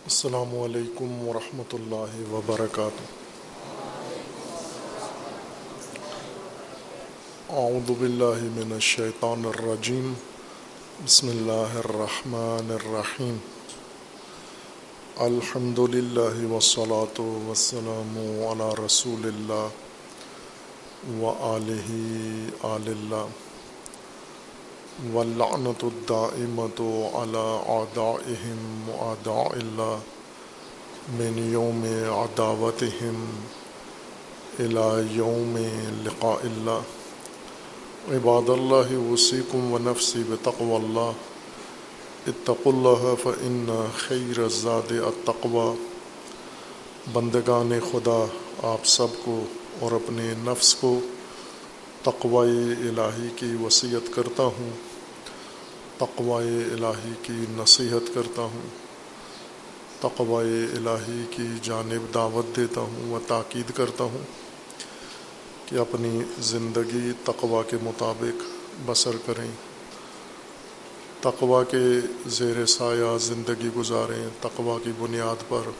السلام علیکم ورحمۃ اللہ وبرکاتہ۔ اعوذ باللہ من الشیطان الرجیم۔ بسم اللہ الرحمن الرحیم۔ الحمد للہ وسلاۃ وسلم علی رسول اللہ و علیہ آل اللہ۔ واللعنت الدائمت على عدائهم وعداء الله من يوم عداوتهم إلى يوم لقاء الله. عباد الله وصيكم ونفسي بتقوى الله. اتقوا الله فإن خير الزاد التقوى. بندگان خدا، آپ سب کو اور اپنے نفس کو تقوی الہی کی وصیت کرتا ہوں، تقوی الہی کی نصیحت کرتا ہوں، تقوی الہی کی جانب دعوت دیتا ہوں و تاکید کرتا ہوں کہ اپنی زندگی تقوی کے مطابق بسر کریں، تقوی کے زیر سایہ زندگی گزاریں، تقوی کی بنیاد پر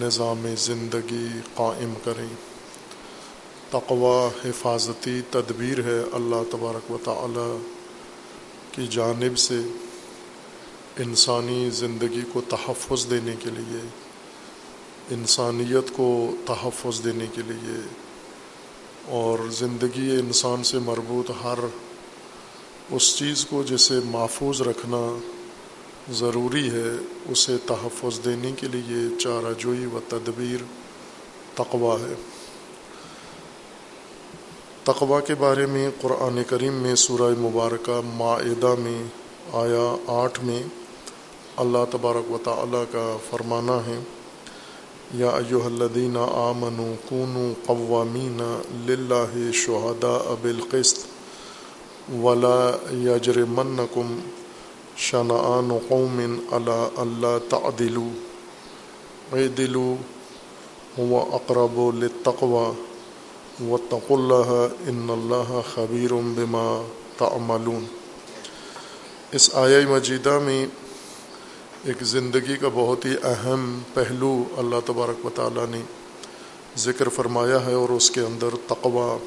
نظام زندگی قائم کریں۔ تقوی، حفاظتی تدبیر ہے اللہ تبارک و تعالی کی جانب سے انسانی زندگی کو تحفظ دینے کے لیے، انسانیت کو تحفظ دینے کے لیے، اور زندگی انسان سے مربوط ہر اس چیز کو جسے محفوظ رکھنا ضروری ہے، اسے تحفظ دینے کے لیے چارہ جوئی و تدبیر تقوا ہے۔ تقوا کے بارے میں قرآن کریم میں سورہ مبارکہ معدہ میں آیا آٹھ میں اللہ تبارک و تعالیٰ کا فرمانا ہے، یا ایو الدین آمن کون قوامین لاہ شہدا اب القست ولا یجر من شنعان قوم اللہ اللہ تعدلو عدلو و اقرب التقوا وطق اللہ، ان اللہ خبیر بما تعملون۔ اس آیا مجیدہ میں ایک زندگی کا بہت ہی اہم پہلو اللہ تبارک و تعالیٰ نے ذکر فرمایا ہے اور اس کے اندر تقوا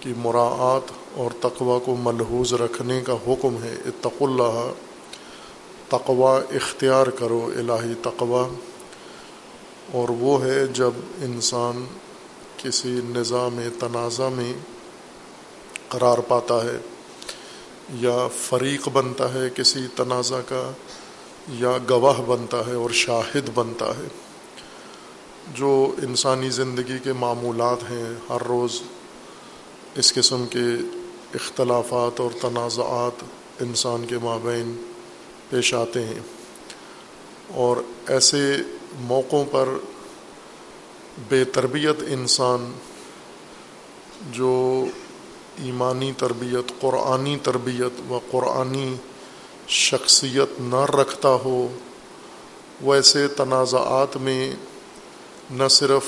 کی مراعات اور تقوا کو ملحوظ رکھنے کا حکم ہے۔ اتق اللہ تقوا اختیار کرو، الہی تقوا اور وہ ہے جب انسان کسی نظام تنازع میں قرار پاتا ہے یا فریق بنتا ہے، کسی تنازع کا یا گواہ بنتا ہے اور شاہد بنتا ہے۔ جو انسانی زندگی کے معمولات ہیں، ہر روز اس قسم کے اختلافات اور تنازعات انسان کے مابین پیش آتے ہیں۔ اور ایسے موقعوں پر بے تربیت انسان جو ایمانی تربیت، قرآنی تربیت و قرآنی شخصیت نہ رکھتا ہو، ویسے تنازعات میں نہ صرف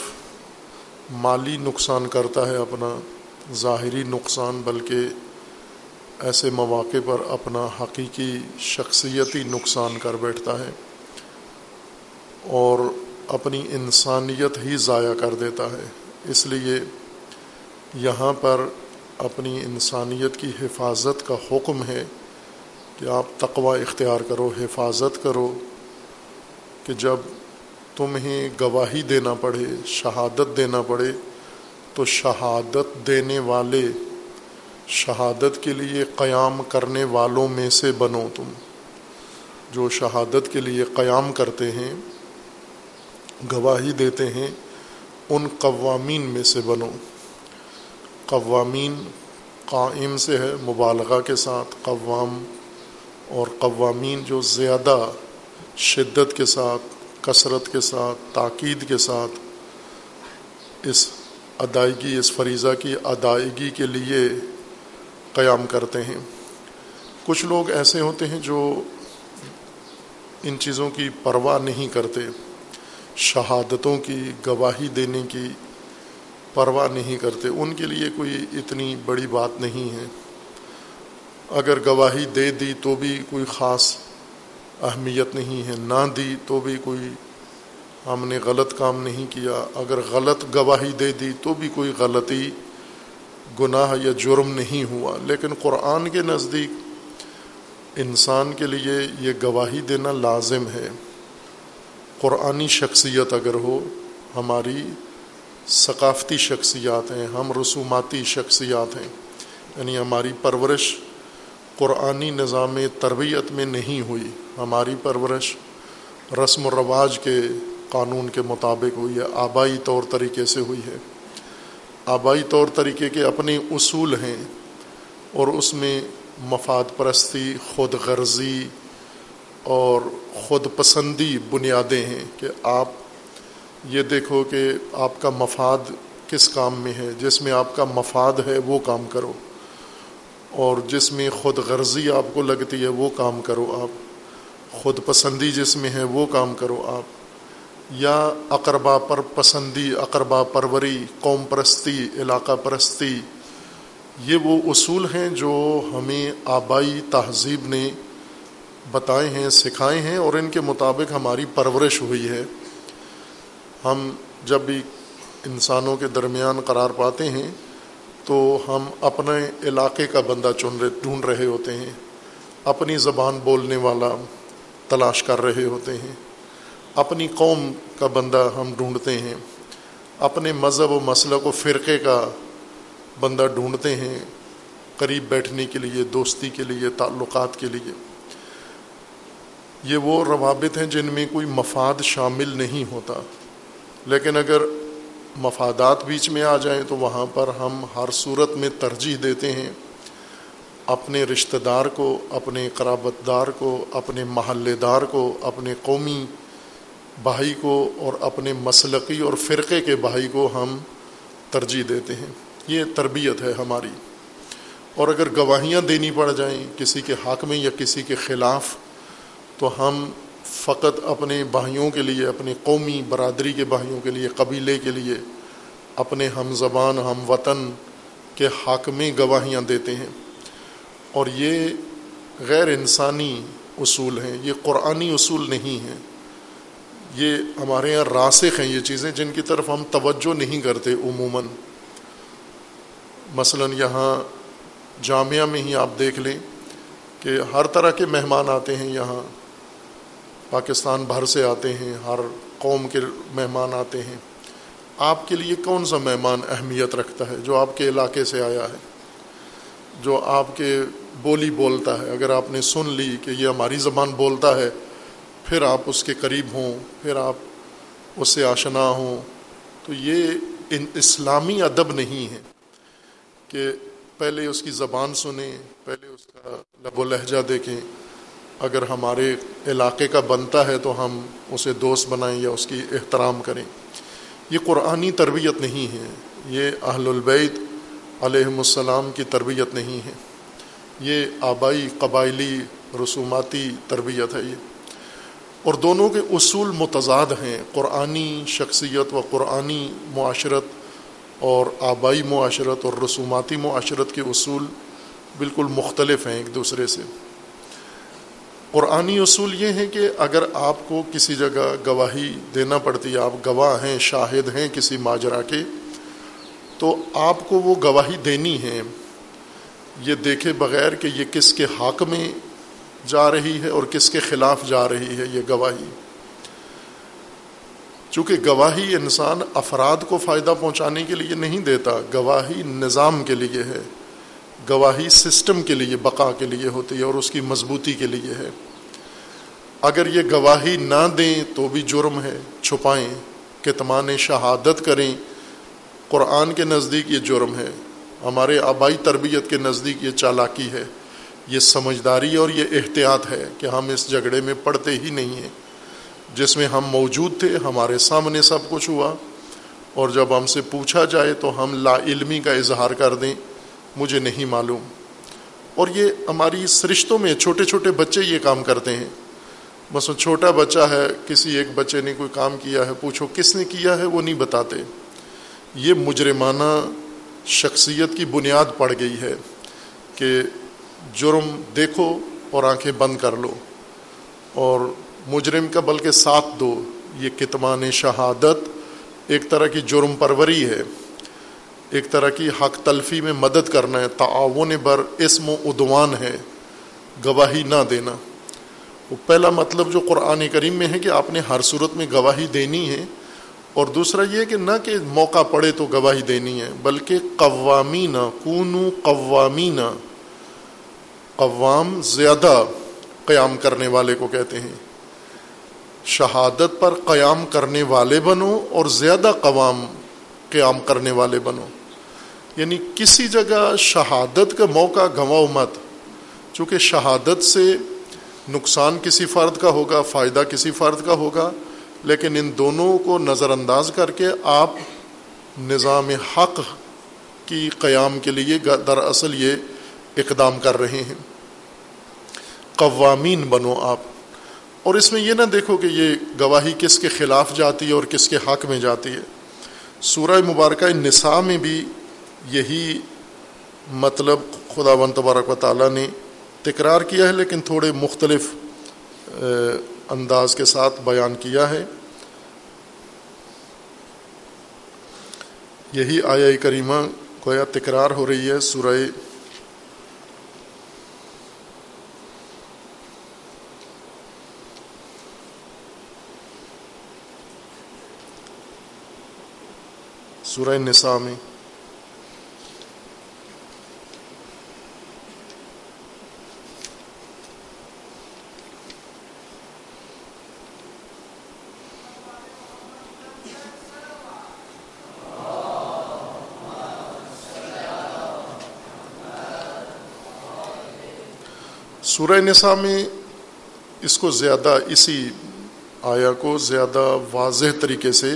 مالی نقصان کرتا ہے اپنا ظاہری نقصان، بلکہ ایسے مواقع پر اپنا حقیقی شخصیتی نقصان کر بیٹھتا ہے۔ اور اپنی انسانیت ہی ضائع کر دیتا ہے۔ اس لیے یہاں پر اپنی انسانیت کی حفاظت کا حکم ہے کہ آپ تقوا اختیار کرو، حفاظت کرو کہ جب تمہیں گواہی دینا پڑے، شہادت دینا پڑے، تو شہادت دینے والے، شہادت کے لیے قیام کرنے والوں میں سے بنو تم۔ جو شہادت کے لیے قیام کرتے ہیں گواہی دیتے ہیں ان قوامین میں سے بنو۔ قوامین قائم سے ہے، مبالغہ کے ساتھ، قوام اور قوامین جو زیادہ شدت کے ساتھ، کثرت کے ساتھ، تاکید کے ساتھ اس ادائیگی، اس فریضہ کی ادائیگی کے لیے قیام کرتے ہیں۔ کچھ لوگ ایسے ہوتے ہیں جو ان چیزوں کی پرواہ نہیں کرتے۔ شہادتوں کی گواہی دینے کی پرواہ نہیں کرتے، ان کے لیے کوئی اتنی بڑی بات نہیں ہے۔ اگر گواہی دے دی تو بھی کوئی خاص اہمیت نہیں ہے، نہ دی تو بھی کوئی ہم نے غلط کام نہیں کیا۔ اگر غلط گواہی دے دی تو بھی کوئی غلطی، گناہ یا جرم نہیں ہوا۔ لیکن قرآن کے نزدیک انسان کے لیے یہ گواہی دینا لازم ہے۔ قرآنی شخصیت اگر ہو، ہماری ثقافتی شخصیات ہیں، ہم رسوماتی شخصیات ہیں یعنی ہماری پرورش قرآنی نظام تربیت میں نہیں ہوئی، ہماری پرورش رسم و رواج کے قانون کے مطابق ہوئی ہے، آبائی طور طریقے سے ہوئی ہے۔ آبائی طور طریقے کے اپنے اصول ہیں اور اس میں مفاد پرستی، خود غرضی اور خود پسندی بنیادیں ہیں کہ آپ یہ دیکھو کہ آپ کا مفاد کس کام میں ہے، جس میں آپ کا مفاد ہے وہ کام کرو، اور جس میں خود غرضی آپ کو لگتی ہے وہ کام کرو آپ، خود پسندی جس میں ہے وہ کام کرو آپ، یا اقربا پر پسندی، اقربا پروری، قوم پرستی، علاقہ پرستی، یہ وہ اصول ہیں جو ہمیں آبائی تہذیب نے بتائے ہیں، سکھائے ہیں اور ان کے مطابق ہماری پرورش ہوئی ہے۔ ہم جب بھی انسانوں کے درمیان قرار پاتے ہیں تو ہم اپنے علاقے کا بندہ چن رہے، ڈھونڈ رہے ہوتے ہیں۔ اپنی زبان بولنے والا تلاش کر رہے ہوتے ہیں۔ اپنی قوم کا بندہ ہم ڈھونڈتے ہیں۔ اپنے مذہب و مسلک و فرقے کا بندہ ڈھونڈتے ہیں۔ قریب بیٹھنے کے لیے، دوستی کے لیے، تعلقات کے لیے۔ یہ وہ روابط ہیں جن میں کوئی مفاد شامل نہیں ہوتا۔ لیکن اگر مفادات بیچ میں آ جائیں تو وہاں پر ہم ہر صورت میں ترجیح دیتے ہیں۔ اپنے رشتہ دار کو، اپنے قرابت دار کو، اپنے محلے دار کو، اپنے قومی بھائی کو اور اپنے مسلقی اور فرقے کے بھائی کو ہم ترجیح دیتے ہیں۔ یہ تربیت ہے ہماری۔ اور اگر گواہیاں دینی پڑ جائیں کسی کے حق میں یا کسی کے خلاف تو ہم فقط اپنے بھائیوں کے لیے اپنے قومی برادری کے بھائیوں کے لیے، قبیلے کے لیے اپنے ہم زبان، ہم وطن کے حق میں گواہیاں دیتے ہیں۔ اور یہ غیر انسانی اصول ہیں، یہ قرآنی اصول نہیں ہیں۔ یہ ہمارے یہاں راسخ ہیں یہ چیزیں، جن کی طرف ہم توجہ نہیں کرتے عموماً۔ مثلا یہاں جامعہ میں ہی آپ دیکھ لیں کہ ہر طرح کے مہمان آتے ہیں یہاں۔ پاکستان بھر سے آتے ہیں، ہر قوم کے مہمان آتے ہیں۔ آپ کے لیے کون سا مہمان اہمیت رکھتا ہے جو آپ کے علاقے سے آیا ہے؟ جو آپ کے بولی بولتا ہے۔ اگر آپ نے سن لی کہ یہ ہماری زبان بولتا ہے، پھر آپ اس کے قریب ہوں، پھر آپ اس سے آشنا ہوں۔ تو یہ ان اسلامی ادب نہیں ہے کہ پہلے اس کی زبان سنیں، پہلے اس کا لب و لہجہ دیکھیں۔ اگر ہمارے علاقے کا بنتا ہے تو ہم اسے دوست بنائیں یا اس کی احترام کریں۔ یہ قرآنی تربیت نہیں ہے۔ یہ اہل البید علیہم السلام کی تربیت نہیں ہے۔ یہ آبائی قبائلی رسوماتی تربیت ہے یہ۔ اور دونوں کے اصول متضاد ہیں۔ قرآنی شخصیت و قرآنی معاشرت اور آبائی معاشرت اور رسوماتی معاشرت کے اصول بالکل مختلف ہیں ایک دوسرے سے۔ قرآنی اصول یہ ہیں کہ اگر آپ کو کسی جگہ گواہی دینا پڑتی ہے، آپ گواہ ہیں، شاہد ہیں کسی ماجرا کے، تو آپ کو وہ گواہی دینی ہے۔ یہ دیکھے بغیر کہ یہ کس کے حق میں جا رہی ہے اور کس کے خلاف جا رہی ہے یہ گواہی۔ چونکہ گواہی انسان افراد کو فائدہ پہنچانے کے لیے نہیں دیتا، گواہی نظام کے لیے ہے۔ گواہی سسٹم کے لیے، بقا کے لیے ہوتی ہے اور اس کی مضبوطی کے لیے ہے۔ اگر یہ گواہی نہ دیں تو بھی جرم ہے۔ چھپائیں، کتمان شہادت کریں۔ قرآن کے نزدیک یہ جرم ہے۔ ہمارے آبائی تربیت کے نزدیک یہ چالاکی ہے۔ یہ سمجھداری اور یہ احتیاط ہے کہ ہم اس جھگڑے میں پڑھتے ہی نہیں ہیں۔ جس میں ہم موجود تھے، ہمارے سامنے سب کچھ ہوا۔ اور جب ہم سے پوچھا جائے تو ہم لا علمی کا اظہار کر دیں۔ مجھے نہیں معلوم۔ اور یہ ہماری سرشتوں میں چھوٹے چھوٹے بچے یہ کام کرتے ہیں۔ بس چھوٹا بچہ ہے، کسی ایک بچے نے کوئی کام کیا ہے، پوچھو کس نے کیا ہے، وہ نہیں بتاتے۔ یہ مجرمانہ شخصیت کی بنیاد پڑ گئی ہے کہ جرم دیکھو اور آنکھیں بند کر لو۔ اور مجرم کا بلکہ ساتھ دو۔ یہ کتمان شہادت ایک طرح کی جرم پروری ہے۔ ایک طرح کی حق تلفی میں مدد کرنا ہے، تعاون بر اسم و ادوان ہے، گواہی نہ دینا۔ وہ پہلا مطلب جو قرآن کریم میں ہے کہ آپ نے ہر صورت میں گواہی دینی ہے، اور دوسرا یہ کہ نہ کہ موقع پڑے تو گواہی دینی ہے، بلکہ قوامین، کونو قوامین۔ قوام زیادہ قیام کرنے والے کو کہتے ہیں۔ شہادت پر قیام کرنے والے بنو اور زیادہ قوام قیام کرنے والے بنو۔ یعنی کسی جگہ شہادت کا موقع گنواؤ مت، چونکہ شہادت سے نقصان کسی فرد کا ہوگا، فائدہ کسی فرد کا ہوگا، لیکن ان دونوں کو نظر انداز کر کے آپ نظام حق کی قیام کے لیے دراصل یہ اقدام کر رہے ہیں۔ قوامین بنو آپ۔ اور اس میں یہ نہ دیکھو کہ یہ گواہی کس کے خلاف جاتی ہے اور کس کے حق میں جاتی ہے۔ سورہ مبارکہ نساء میں بھی یہی مطلب خدا و تبارک و تعالیٰ نے تکرار کیا ہے، لیکن تھوڑے مختلف انداز کے ساتھ بیان کیا ہے۔ یہی آیا کریمہ گویا تکرار ہو رہی ہے، سورہ سورہ نساء میں۔ سورہ نساء میں اس کو زیادہ، اسی آیا کو زیادہ واضح طریقے سے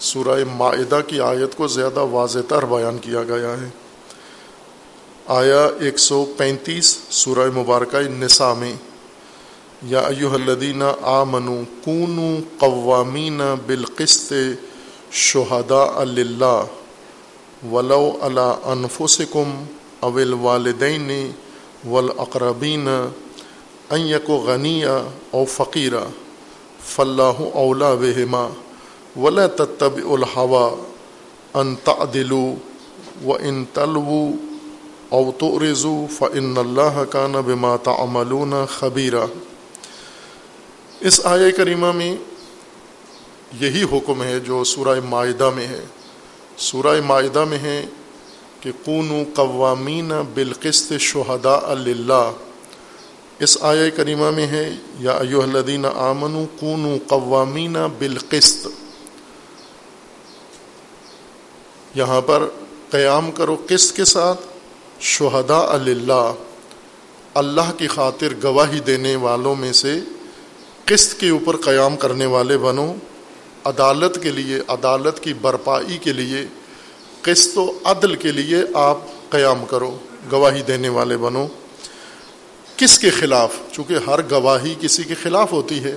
سورہ معدہ کی آیت کو زیادہ واضح تر بیان کیا گیا ہے۔ آیا ایک سو پینتیس سورہ مبارکہ نساء میں، یا ایو الدین آ منو کون قوامین بالقست شہدا اللہ ولو اللہ انفسکم اول والدین والاقربین ان یک غنی او فقیرہ فلاح اولا وہما ولا تتب الحوا ان تعدلوا و ان تلو او ترزو فن اللہ کا بما تعملون خبیرہ اس آیہ کریمہ میں یہی حکم ہے جو سورہ معاہدہ میں ہے۔ سورہ معاہدہ میں ہے کہ کون قوامین بالقست شہدا اللہ اس آیا کریمہ میں ہے، یا ایو الدین آمن کون قوامین بالقست یہاں پر قیام کرو قسط کے ساتھ شہدا اللہ اللہ کی خاطر گواہی دینے والوں میں سے قسط کے اوپر قیام کرنے والے بنو، عدالت کے لیے، عدالت کی برپائی کے لیے قسط و عدل کے لیے آپ قیام کرو، گواہی دینے والے بنو۔ کس کے خلاف؟ چونکہ ہر گواہی کسی کے خلاف ہوتی ہے۔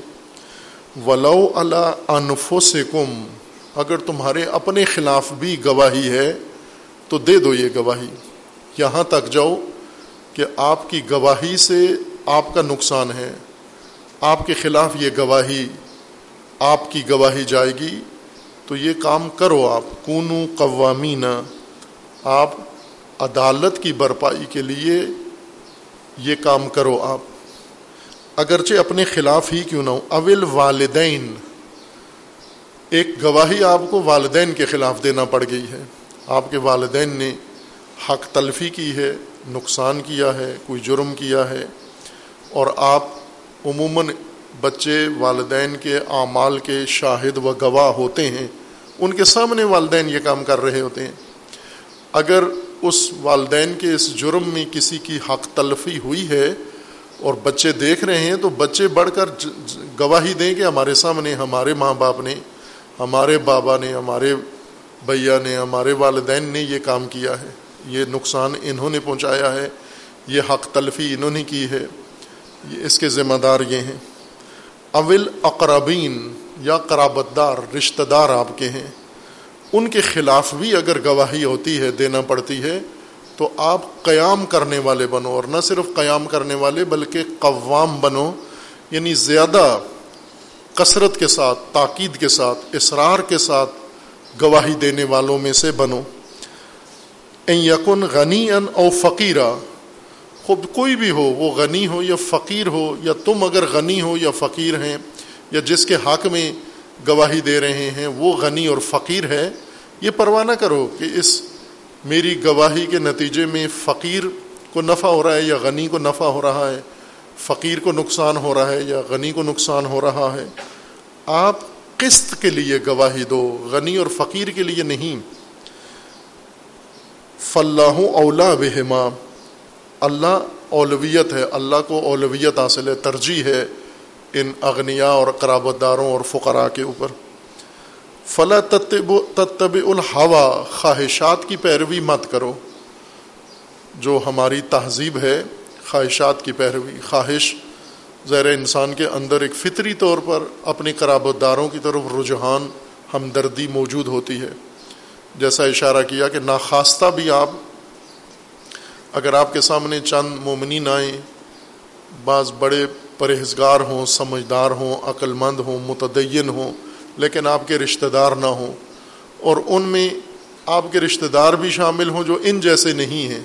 ولو اللہ انف سے کم اگر تمہارے اپنے خلاف بھی گواہی ہے، تو دے دو یہ گواہی۔ یہاں تک جاؤ کہ آپ کی گواہی سے آپ کا نقصان ہے۔ آپ کے خلاف یہ گواہی، آپ کی گواہی جائے گی۔ تو یہ کام کرو آپ۔ کونو قوامین آپ عدالت کی برپائی کے لیے یہ کام کرو آپ۔ اگرچہ اپنے خلاف ہی کیوں نہ ہو اول والدین۔ ایک گواہی آپ کو والدین کے خلاف دینا پڑ گئی ہے۔ آپ کے والدین نے حق تلفی کی ہے، نقصان کیا ہے، کوئی جرم کیا ہے۔ اور آپ عموماً بچے والدین کے اعمال کے شاہد و گواہ ہوتے ہیں، ان کے سامنے والدین یہ کام کر رہے ہوتے ہیں۔ اگر اس والدین کے اس جرم میں کسی کی حق تلفی ہوئی ہے اور بچے دیکھ رہے ہیں، تو بچے بڑھ کر گواہی دیں کہ ہمارے سامنے ہمارے ماں باپ نے، ہمارے بابا نے، ہمارے بھیا نے، ہمارے والدین نے یہ کام کیا ہے۔ یہ نقصان انہوں نے پہنچایا ہے، یہ حق تلفی انہوں نے کی ہے۔ اس کے ذمہ دار یہ ہیں۔ اول اقربین یا قرابت دار رشتہ دار آپ کے ہیں، ان کے خلاف بھی اگر گواہی ہوتی ہے، دینا پڑتی ہے، تو آپ قیام کرنے والے بنو، اور نہ صرف قیام کرنے والے، بلکہ قوام بنو یعنی زیادہ کثرت کے ساتھ، تاکید کے ساتھ، اصرار کے ساتھ گواہی دینے والوں میں سے بنو۔ این یقن غنی ان او فقیرہ خود کوئی بھی ہو، وہ غنی ہو یا فقیر ہو، یا تم اگر غنی ہو یا فقیر ہیں، یا جس کے حق میں گواہی دے رہے ہیں، وہ غنی اور فقیر ہے، یہ پرواہ نہ کرو کہ اس میری گواہی کے نتیجے میں فقیر کو نفع ہو رہا ہے یا غنی کو نفع ہو رہا ہے، فقیر کو نقصان ہو رہا ہے یا غنی کو نقصان ہو رہا ہے۔ آپ قسط کے لیے گواہی دو، غنی اور فقیر کے لیے نہیں۔ فلاح اولا بہما اللہ اولویت ہے، اللہ کو اولویت حاصل ہے، ترجیح ہے ان اغنیا اور قرابت داروں اور فقراء کے اوپر۔ فلاں تتب الحوا، خواہشات کی پیروی مت کرو۔ جو ہماری تہذیب ہے، خواہشات کی پیروی، خواہش زیر انسان کے اندر ایک فطری طور پر اپنے قرابت داروں کی طرف رجحان، ہمدردی موجود ہوتی ہے۔ جیسا اشارہ کیا کہ ناخواستہ بھی آپ اگر آپ کے سامنے چند مومنین آئیں، بعض بڑے پرہزگار ہوں، سمجھدار ہوں عقل مند ہوں، متدین ہوں، لیکن آپ کے رشتہ دار نہ ہوں، اور ان میں آپ کے رشتہ دار بھی شامل ہوں جو ان جیسے نہیں ہیں،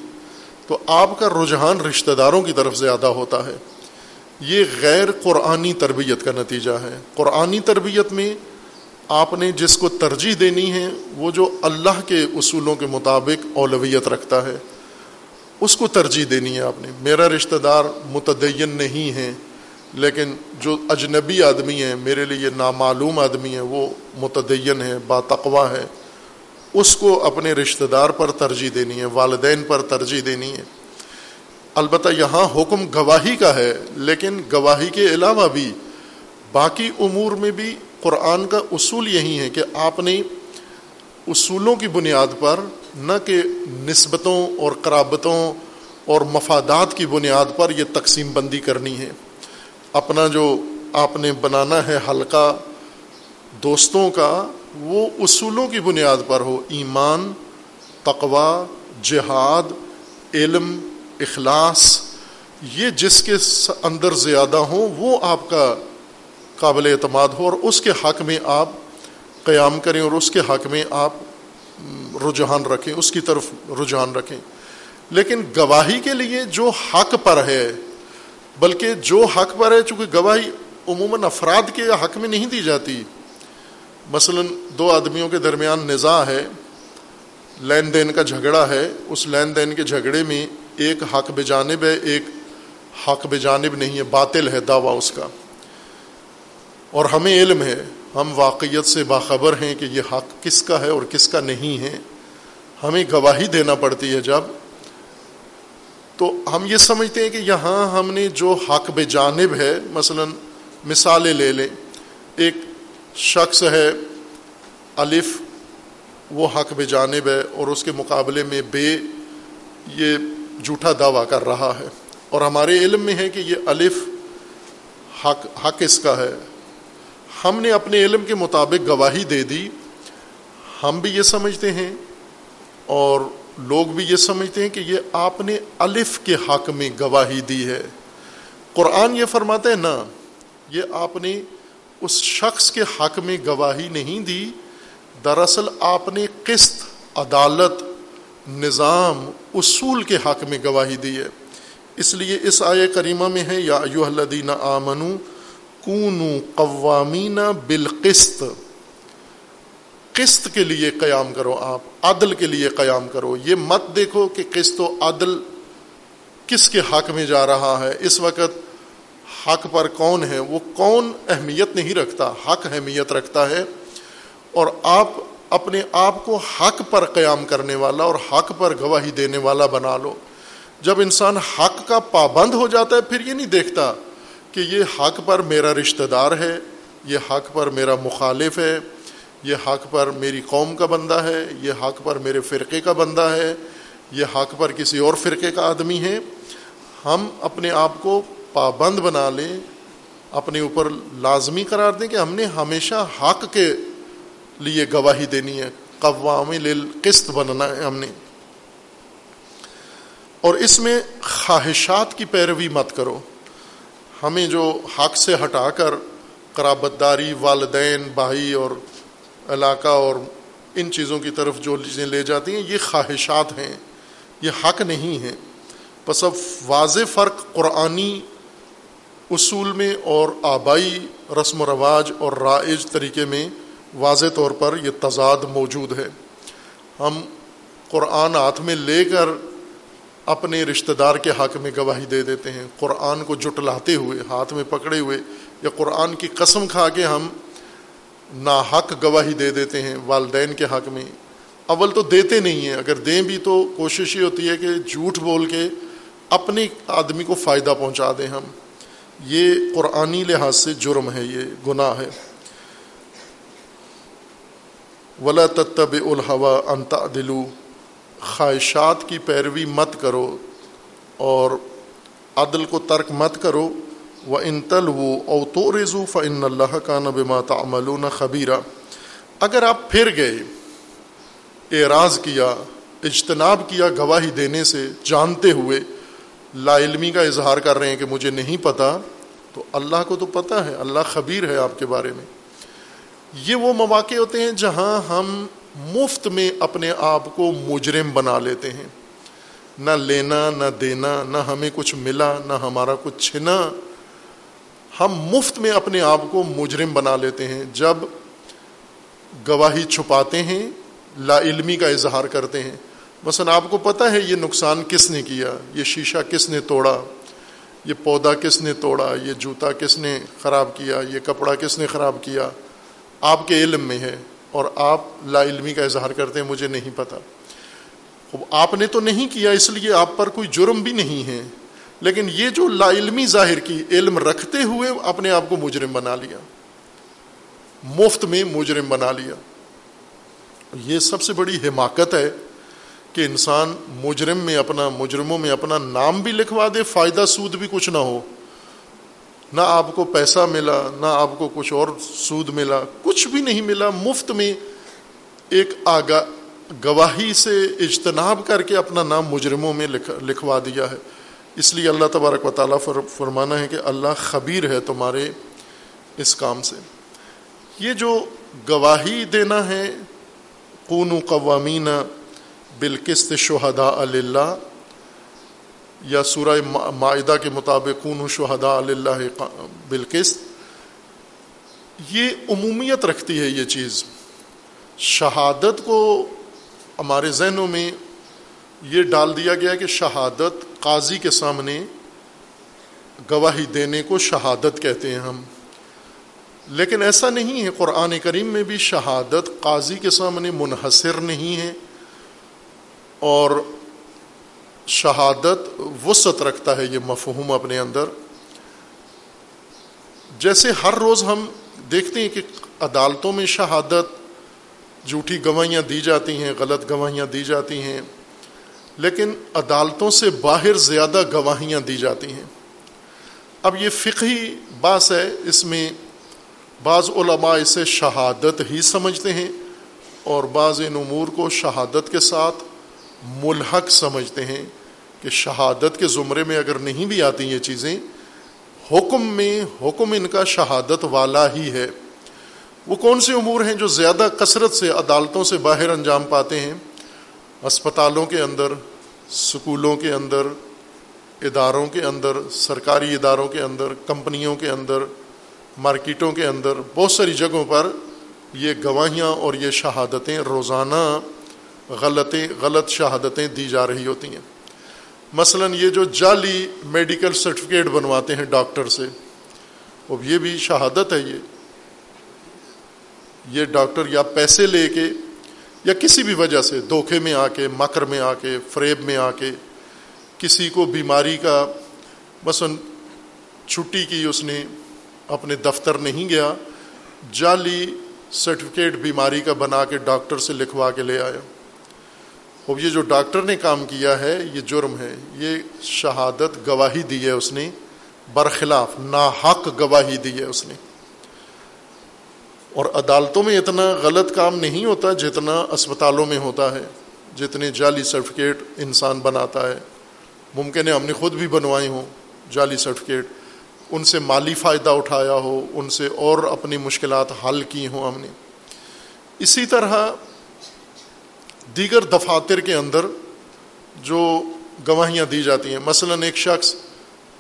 تو آپ کا رجحان رشتہ داروں کی طرف زیادہ ہوتا ہے۔ یہ غیر قرآنی تربیت کا نتیجہ ہے۔ قرآنی تربیت میں آپ نے جس کو ترجیح دینی ہے، وہ جو اللہ کے اصولوں کے مطابق اولویت رکھتا ہے۔ اس کو ترجیح دینی ہے آپ نے۔ میرا رشتہ دار متدین نہیں ہے، لیکن جو اجنبی آدمی ہیں، میرے لیے نامعلوم آدمی ہیں، وہ متدین ہے باتقوا ہے اس کو اپنے رشتہ دار پر ترجیح دینی ہے، والدین پر ترجیح دینی ہے۔ البتہ یہاں حکم گواہی کا ہے، لیکن گواہی کے علاوہ بھی باقی امور میں بھی قرآن کا اصول یہی ہے کہ آپ نے اصولوں کی بنیاد پر نہ کہ نسبتوں اور قرابتوں اور مفادات کی بنیاد پر یہ تقسیم بندی کرنی ہے۔ اپنا جو آپ نے بنانا ہے حلقہ دوستوں کا، وہ اصولوں کی بنیاد پر ہو۔ ایمان تقوا جہاد، علم، اخلاص، یہ جس کے اندر زیادہ ہوں، وہ آپ کا قابل اعتماد ہو اور اس کے حق میں آپ قیام کریں اور اس کے حق میں آپ رجحان رکھیں، اس کی طرف رجحان رکھیں۔ لیکن گواہی کے لیے جو حق پر ہے، بلکہ جو حق پر ہے، چونکہ گواہی عموماً افراد کے حق میں نہیں دی جاتی۔ مثلا دو آدمیوں کے درمیان نظا ہے، لین دین کا جھگڑا ہے۔ اس لین دین کے جھگڑے میں ایک حق بجانب ہے، ایک حق بجانب نہیں ہے، باطل ہے دعویٰ اس کا۔ اور ہمیں علم ہے ہم واقعیت سے باخبر ہیں کہ یہ حق کس کا ہے اور کس کا نہیں ہے، ہمیں گواہی دینا پڑتی ہے جب۔ تو ہم یہ سمجھتے ہیں کہ یہاں ہم نے جو حق بے جانب ہے، مثلا مثالیں لے لیں۔ ایک شخص ہے، الف، وہ حق بے جانب ہے اور اس کے مقابلے میں بے، یہ جھوٹا دعویٰ کر رہا ہے۔ اور ہمارے علم میں ہے کہ یہ الف حق حق اس کا ہے۔ ہم نے اپنے علم کے مطابق گواہی دے دی، ہم بھی یہ سمجھتے ہیں اور لوگ بھی یہ سمجھتے ہیں کہ یہ آپ نے الف کے حق میں گواہی دی ہے۔ قرآن یہ فرماتے ہیں نا یہ آپ نے اس شخص کے حق میں گواہی نہیں دی، دراصل آپ نے قسط، عدالت، نظام، اصول کے حق میں گواہی دی ہے۔ اس لیے اس آئے کریمہ میں ہے، یا ایو الدین آمنو کون قوامین بالقسط۔ قسط کے لیے قیام کرو آپ، عدل کے لیے قیام کرو۔ یہ مت دیکھو کہ قسط و عدل کس کے حق میں جا رہا ہے۔ اس وقت حق پر کون ہے؟ وہ کون اہمیت نہیں رکھتا، حق اہمیت رکھتا ہے۔ اور آپ اپنے آپ کو حق پر قیام کرنے والا اور حق پر گواہی دینے والا بنا لو۔ جب انسان حق کا پابند ہو جاتا ہے، پھر یہ نہیں دیکھتا کہ یہ حق پر میرا رشتہ دار ہے، یہ حق پر میرا مخالف ہے، یہ حق پر میری قوم کا بندہ ہے، یہ حق پر میرے فرقے کا بندہ ہے، یہ حق پر کسی اور فرقے کا آدمی ہے۔ ہم اپنے آپ کو پابند بنا لیں، اپنے اوپر لازمی قرار دیں کہ ہم نے ہمیشہ حق کے لیے گواہی دینی ہے۔ قوام قسط بننا ہے ہم نے۔ اور اس میں خواہشات کی پیروی مت کرو۔ ہمیں جو حق سے ہٹا کر قرابت داری والدین، بھائی اور علاقہ اور ان چیزوں کی طرف جو چیزیں لے جاتی ہیں، یہ خواہشات ہیں، یہ حق نہیں ہیں۔ بس اب واضح فرق قرآنی اصول میں اور آبائی رسم و رواج اور رائج طریقے میں واضح طور پر یہ تضاد موجود ہے۔ ہم قرآن ہاتھ میں لے کر اپنے رشتہ دار کے حق میں گواہی دے دیتے ہیں۔ قرآن کو جٹلاتے ہوئے، ہاتھ میں پکڑے ہوئے یا قرآن کی قسم کھا کے ہم نا حق گواہی دے دیتے ہیں والدین کے حق میں۔ اول تو دیتے نہیں ہیں۔ اگر دیں بھی تو کوشش یہ ہوتی ہے کہ جھوٹ بول کے اپنے آدمی کو فائدہ پہنچا دیں ہم۔ یہ قرآنی لحاظ سے جرم ہے، یہ گناہ ہے۔ ولا تب الحوا انتا دلو خواہشات کی پیروی مت کرو اور عدل کو ترک مت کرو۔ و ان تل و او تو رضو فن اللہ کا نب ماتا املون خبیرہ اگر آپ پھر گئے، اعراض کیا، اجتناب کیا گواہی دینے سے جانتے ہوئے، لا علمی کا اظہار کر رہے ہیں کہ مجھے نہیں پتہ تو اللہ کو تو پتہ ہے، اللہ خبیر ہے آپ کے بارے میں۔ یہ وہ مواقع ہوتے ہیں جہاں ہم مفت میں اپنے آپ کو مجرم بنا لیتے ہیں۔ نہ لینا، نہ دینا، نہ ہمیں کچھ ملا، نہ ہمارا کچھ چھنا۔ ہم مفت میں اپنے آپ کو مجرم بنا لیتے ہیں۔ جب گواہی چھپاتے ہیں، لا علمی کا اظہار کرتے ہیں۔ مثلا آپ کو پتہ ہے یہ نقصان کس نے کیا؟ یہ شیشہ کس نے توڑا؟ یہ پودا کس نے توڑا؟ یہ جوتا کس نے خراب کیا؟ یہ کپڑا کس نے خراب کیا؟ آپ کے علم میں ہے۔ اور آپ لا علمی کا اظہار کرتے ہیں، مجھے نہیں پتہ آپ نے تو نہیں کیا، اس لیے آپ پر کوئی جرم بھی نہیں ہے۔ لیکن یہ جو لا علمی ظاہر کی علم رکھتے ہوئے اپنے آپ کو مجرم بنا لیا۔ مفت میں مجرم بنا لیا۔ یہ سب سے بڑی حماقت ہے کہ انسان مجرم میں اپنا، مجرموں میں اپنا نام بھی لکھوا دے، فائدہ سود بھی کچھ نہ ہو۔ نہ آپ کو پیسہ ملا، نہ آپ کو کچھ اور سود ملا، کچھ بھی نہیں ملا، مفت میں ایک آگا گواہی سے اجتناب کر کے اپنا نام مجرموں میں لکھ، لکھوا دیا ہے۔ اس لیے اللہ تبارک و تعالیٰ فرمانا ہے کہ اللہ خبیر ہے تمہارے اس کام سے۔ یہ جو گواہی دینا ہے قون و قوامین بالکست شہدا اللہ یا سورہ معاہدہ کے مطابق کون شہدا اللہ بالکست یہ عمومیت رکھتی ہے یہ چیز۔ شہادت کو ہمارے ذہنوں میں یہ ڈال دیا گیا کہ شہادت قاضی کے سامنے گواہی دینے کو شہادت کہتے ہیں ہم۔ لیکن ایسا نہیں ہے، قرآن کریم میں بھی شہادت قاضی کے سامنے منحصر نہیں ہے اور شہادت وسعت رکھتا ہے یہ مفہوم اپنے اندر۔ جیسے ہر روز ہم دیکھتے ہیں کہ عدالتوں میں شہادت، جھوٹی گواہیاں دی جاتی ہیں، غلط گواہیاں دی جاتی ہیں، لیکن عدالتوں سے باہر زیادہ گواہیاں دی جاتی ہیں۔ اب یہ فقہی باس ہے، اس میں بعض علماء اسے شہادت ہی سمجھتے ہیں اور بعض ان امور کو شہادت کے ساتھ ملحق سمجھتے ہیں کہ شہادت کے زمرے میں اگر نہیں بھی آتی یہ چیزیں، حکم میں، حکم ان کا شہادت والا ہی ہے۔ وہ کون سے امور ہیں جو زیادہ کثرت سے، عدالتوں سے باہر انجام پاتے ہیں؟ اسپتالوں کے اندر، سکولوں کے اندر، اداروں کے اندر، سرکاری اداروں کے اندر، کمپنیوں کے اندر، مارکیٹوں کے اندر، بہت ساری جگہوں پر یہ گواہیاں اور یہ شہادتیں روزانہ غلطیں غلط شہادتیں دی جا رہی ہوتی ہیں۔ مثلا یہ جو جعلی میڈیکل سرٹیفکیٹ بنواتے ہیں ڈاکٹر سے، اب یہ بھی شہادت ہے یہ۔ یہ ڈاکٹر یا پیسے لے کے یا کسی بھی وجہ سے دھوکے میں آ کے، مکر میں آ کے، فریب میں آ کے کسی کو بیماری کا مثلاً چھٹی کی اس نے اپنے دفتر نہیں گیا، جعلی سرٹیفکیٹ بیماری کا بنا کے ڈاکٹر سے لکھوا کے لے آیا۔ اب یہ جو ڈاکٹر نے کام کیا ہے، یہ جرم ہے، یہ شہادت گواہی دی ہے اس نے، برخلاف ناحق گواہی دی ہے اس نے۔ اور عدالتوں میں اتنا غلط کام نہیں ہوتا جتنا اسپتالوں میں ہوتا ہے، جتنے جعلی سرٹیفکیٹ انسان بناتا ہے۔ ممکن ہے ہم نے خود بھی بنوائے ہوں جعلی سرٹیفکیٹ۔ ان سے مالی فائدہ اٹھایا ہو، ان سے اور اپنی مشکلات حل کی ہوں ہم نے۔ اسی طرح دیگر دفاتر کے اندر جو گواہیاں دی جاتی ہیں، مثلا ایک شخص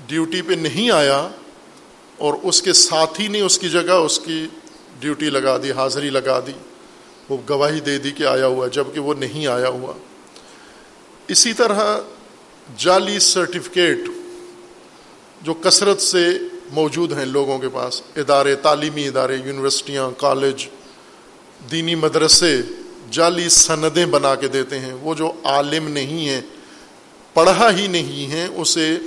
ڈیوٹی پہ نہیں آیا اور اس کے ساتھی نے اس کی جگہ اس کی ڈیوٹی لگا دی، حاضری لگا دی، وہ گواہی دے دی کہ آیا ہوا جبکہ وہ نہیں آیا ہوا۔ اسی طرح جعلی سرٹیفکیٹ جو کثرت سے موجود ہیں لوگوں کے پاس، ادارے، تعلیمی ادارے، یونیورسٹیاں، کالج، دینی مدرسے جعلی سندیں بنا کے دیتے ہیں۔ وہ جو عالم نہیں ہیں، پڑھا ہی نہیں ہیں، اسے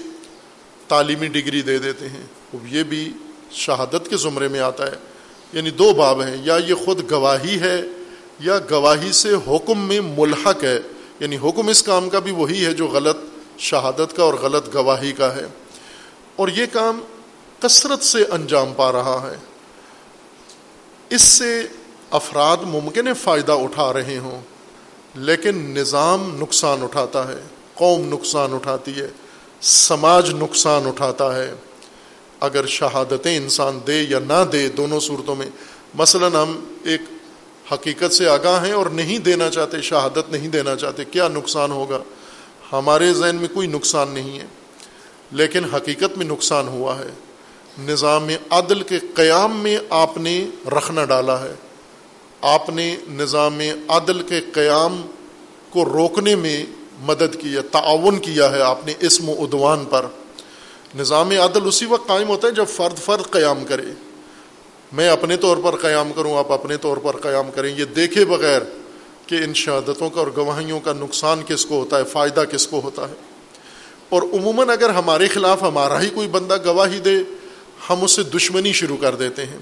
تعلیمی ڈگری دے دیتے ہیں۔ یہ بھی شہادت کے زمرے میں آتا ہے۔ یعنی دو باب ہیں۔ یا یہ خود گواہی ہے، یا گواہی سے حکم میں ملحق ہے۔ یعنی حکم اس کام کا بھی وہی ہے جو غلط شہادت کا اور غلط گواہی کا ہے۔ اور یہ کام کثرت سے انجام پا رہا ہے۔ اس سے افراد ممکن فائدہ اٹھا رہے ہوں، لیکن نظام نقصان اٹھاتا ہے، قوم نقصان اٹھاتی ہے، سماج نقصان اٹھاتا ہے۔ اگر شہادتیں انسان دے یا نہ دے دونوں صورتوں میں، مثلا ہم ایک حقیقت سے آگاہ ہیں اور نہیں دینا چاہتے، شہادت نہیں دینا چاہتے، کیا نقصان ہوگا؟ ہمارے ذہن میں کوئی نقصان نہیں ہے، لیکن حقیقت میں نقصان ہوا ہے۔ نظام عدل کے قیام میں آپ نے رکھنا ڈالا ہے۔ آپ نے نظام عدل کے قیام کو روکنے میں مدد کی ہے، تعاون کیا ہے آپ نے اسم و ادوان پر۔ نظام عدل اسی وقت قائم ہوتا ہے جب فرد فرد قیام کرے۔ میں اپنے طور پر قیام کروں، آپ اپنے طور پر قیام کریں۔ یہ دیکھے بغیر کہ ان شہادتوں کا اور گواہیوں کا نقصان کس کو ہوتا ہے، فائدہ کس کو ہوتا ہے۔ اور عموماً اگر ہمارے خلاف ہمارا ہی کوئی بندہ گواہی دے، ہم اس سے دشمنی شروع کر دیتے ہیں۔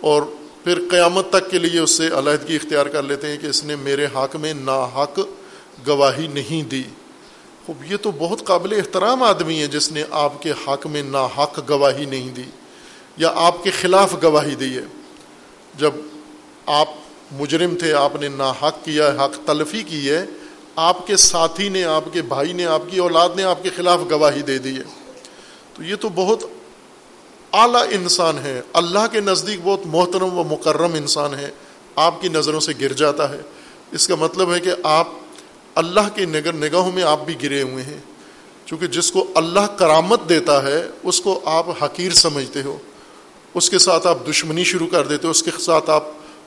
اور پھر قیامت تک کے لیے اس سے علیحدگی اختیار کر لیتے ہیں کہ اس نے میرے حق میں نا حق گواہی نہیں دی۔ خوب، یہ تو بہت قابل احترام آدمی ہے جس نے آپ کے حق میں نا حق گواہی نہیں دی یا آپ کے خلاف گواہی دی ہے۔ جب آپ مجرم تھے، آپ نے نا حق کیا، حق تلفی کی ہے، آپ کے ساتھی نے، آپ کے بھائی نے، آپ کی اولاد نے آپ کے خلاف گواہی دے دی ہے۔ تو یہ تو بہت اعلیٰ انسان ہے، اللہ کے نزدیک بہت محترم و مکرم انسان ہے، آپ کی نظروں سے گر جاتا ہے۔ اس کا مطلب ہے کہ آپ اللہ کے نگر نگاہوں میں آپ بھی گرے ہوئے ہیں۔ چونکہ جس کو اللہ کرامت دیتا ہے، اس کو آپ حقیر سمجھتے ہو۔ اس کے ساتھ آپ دشمنی شروع کر دیتے ہو، اس کے ساتھ آپ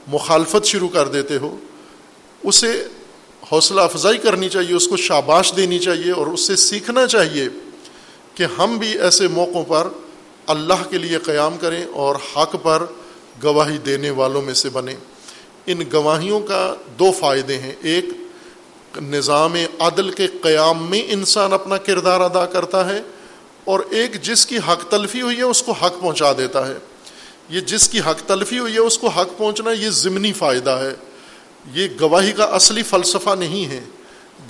مخالفت شروع کر دیتے ہو۔ اسے حوصلہ افزائی کرنی چاہیے، اس کو شاباش دینی چاہیے اور اس سے سیکھنا چاہیے کہ ہم بھی ایسے موقعوں پر اللہ کے لیے قیام کریں اور حق پر گواہی دینے والوں میں سے بنیں۔ ان گواہیوں کا دو فائدے ہیں۔ ایک، نظام عدل کے قیام میں انسان اپنا کردار ادا کرتا ہے اور ایک، جس کی حق تلفی ہوئی ہے اس کو حق پہنچا دیتا ہے۔ یہ جس کی حق تلفی ہوئی ہے اس کو حق پہنچنا یہ ضمنی فائدہ ہے۔ یہ گواہی کا اصلی فلسفہ نہیں ہے۔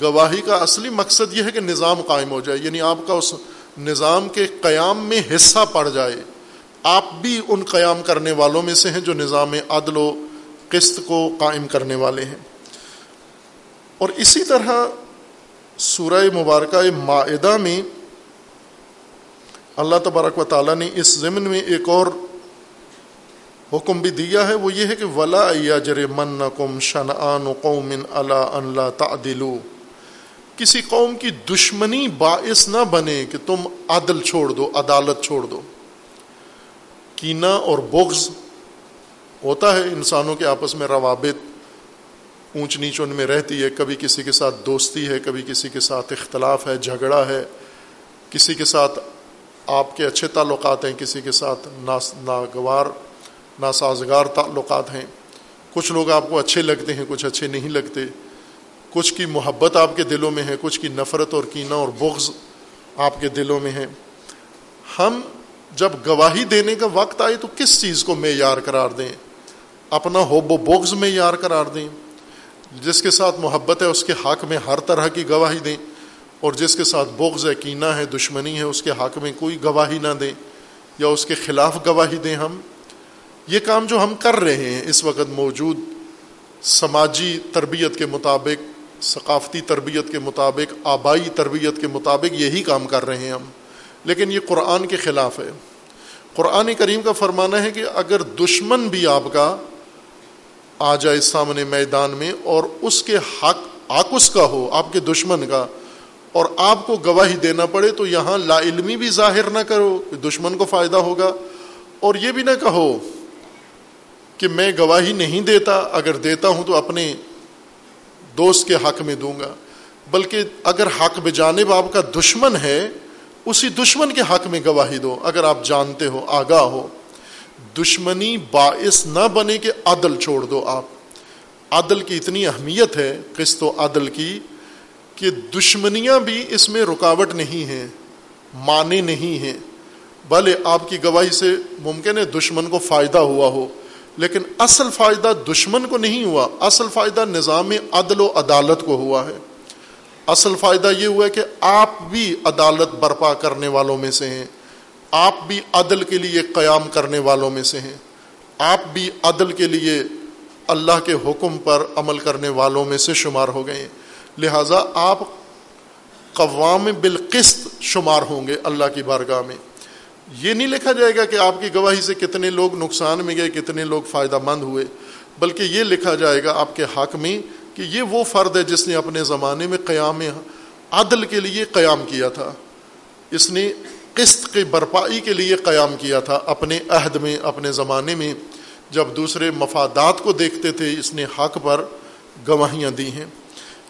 گواہی کا اصلی مقصد یہ ہے کہ نظام قائم ہو جائے۔ یعنی آپ کا اس نظام کے قیام میں حصہ پڑ جائے، آپ بھی ان قیام کرنے والوں میں سے ہیں جو نظام عدل و قسط کو قائم کرنے والے ہیں۔ اور اسی طرح سورہ مبارکہ معدہ میں اللہ تبارک و تعالیٰ نے اس ضمن میں ایک اور حکم بھی دیا ہے، وہ یہ ہے کہ ولا یا جر من کم شن آن قوم اللہ اللہ تعدلو کسی قوم کی دشمنی باعث نہ بنے کہ تم عدل چھوڑ دو، عدالت چھوڑ دو۔ کینا اور بغض ہوتا ہے انسانوں کے آپس میں، روابط اونچ نیچ ان میں رہتی ہے۔ کبھی کسی کے ساتھ دوستی ہے، کبھی کسی کے ساتھ اختلاف ہے، جھگڑا ہے۔ کسی کے ساتھ آپ کے اچھے تعلقات ہیں، کسی کے ساتھ ناگوار، ناسازگار تعلقات ہیں۔ کچھ لوگ آپ کو اچھے لگتے ہیں، کچھ اچھے نہیں لگتے۔ کچھ کی محبت آپ کے دلوں میں ہے، کچھ کی نفرت اور کینہ اور بغض آپ کے دلوں میں ہے۔ ہم جب گواہی دینے کا وقت آئے تو کس چیز کو معیار قرار دیں؟ اپنا ہوب و بغض معیار قرار دیں۔ جس کے ساتھ محبت ہے، اس کے حق میں ہر طرح کی گواہی دیں۔ اور جس کے ساتھ بغض ہے، کینہ ہے، دشمنی ہے، اس کے حق میں کوئی گواہی نہ دیں۔ یا اس کے خلاف گواہی دیں ہم۔ یہ کام جو ہم کر رہے ہیں، اس وقت موجود سماجی تربیت کے مطابق ثقافتی تربیت کے مطابق، آبائی تربیت کے مطابق یہی کام کر رہے ہیں ہم۔ لیکن یہ قرآن کے خلاف ہے۔ قرآن کریم کا فرمانا ہے کہ اگر دشمن بھی آپ کا آ جائے سامنے میدان میں اور اس کے حق حق اس کا ہو، آپ کے دشمن کا، اور آپ کو گواہی دینا پڑے تو یہاں لا علمی بھی ظاہر نہ کرو کہ دشمن کو فائدہ ہوگا۔ اور یہ بھی نہ کہو کہ میں گواہی نہیں دیتا، اگر دیتا ہوں تو اپنے دوست کے حق میں دوں گا۔ بلکہ اگر حق بجانب آپ کا دشمن ہے، اسی دشمن کے حق میں گواہی دو۔ اگر آپ جانتے ہو، آگاہ ہو۔ دشمنی باعث نہ بنے کہ عدل چھوڑ دو آپ۔ عدل کی اتنی اہمیت ہے، قسط و عدل کی، کہ دشمنیاں بھی اس میں رکاوٹ نہیں ہیں، معنی نہیں ہیں۔ بھلے آپ کی گواہی سے ممکن ہے دشمن کو فائدہ ہوا ہو۔ لیکن اصل فائدہ دشمن کو نہیں ہوا، اصل فائدہ نظام عدل و عدالت کو ہوا ہے۔ اصل فائدہ یہ ہوا ہے کہ آپ بھی عدالت برپا کرنے والوں میں سے ہیں، آپ بھی عدل کے لیے قیام کرنے والوں میں سے ہیں۔ آپ بھی عدل کے لیے اللہ کے حکم پر عمل کرنے والوں میں سے شمار ہو گئے ہیں۔ لہٰذا آپ قوام بالقسط شمار ہوں گے اللہ کی بارگاہ میں۔ یہ نہیں لکھا جائے گا کہ آپ کی گواہی سے کتنے لوگ نقصان میں گئے، کتنے لوگ فائدہ مند ہوئے، بلکہ یہ لکھا جائے گا آپ کے حق میں کہ یہ وہ فرد ہے جس نے اپنے زمانے میں قیام عدل کے لیے قیام کیا تھا، اس نے قسط کی برپائی کے لیے قیام کیا تھا اپنے عہد میں، اپنے زمانے میں۔ جب دوسرے مفادات کو دیکھتے تھے، اس نے حق پر گواہیاں دی ہیں۔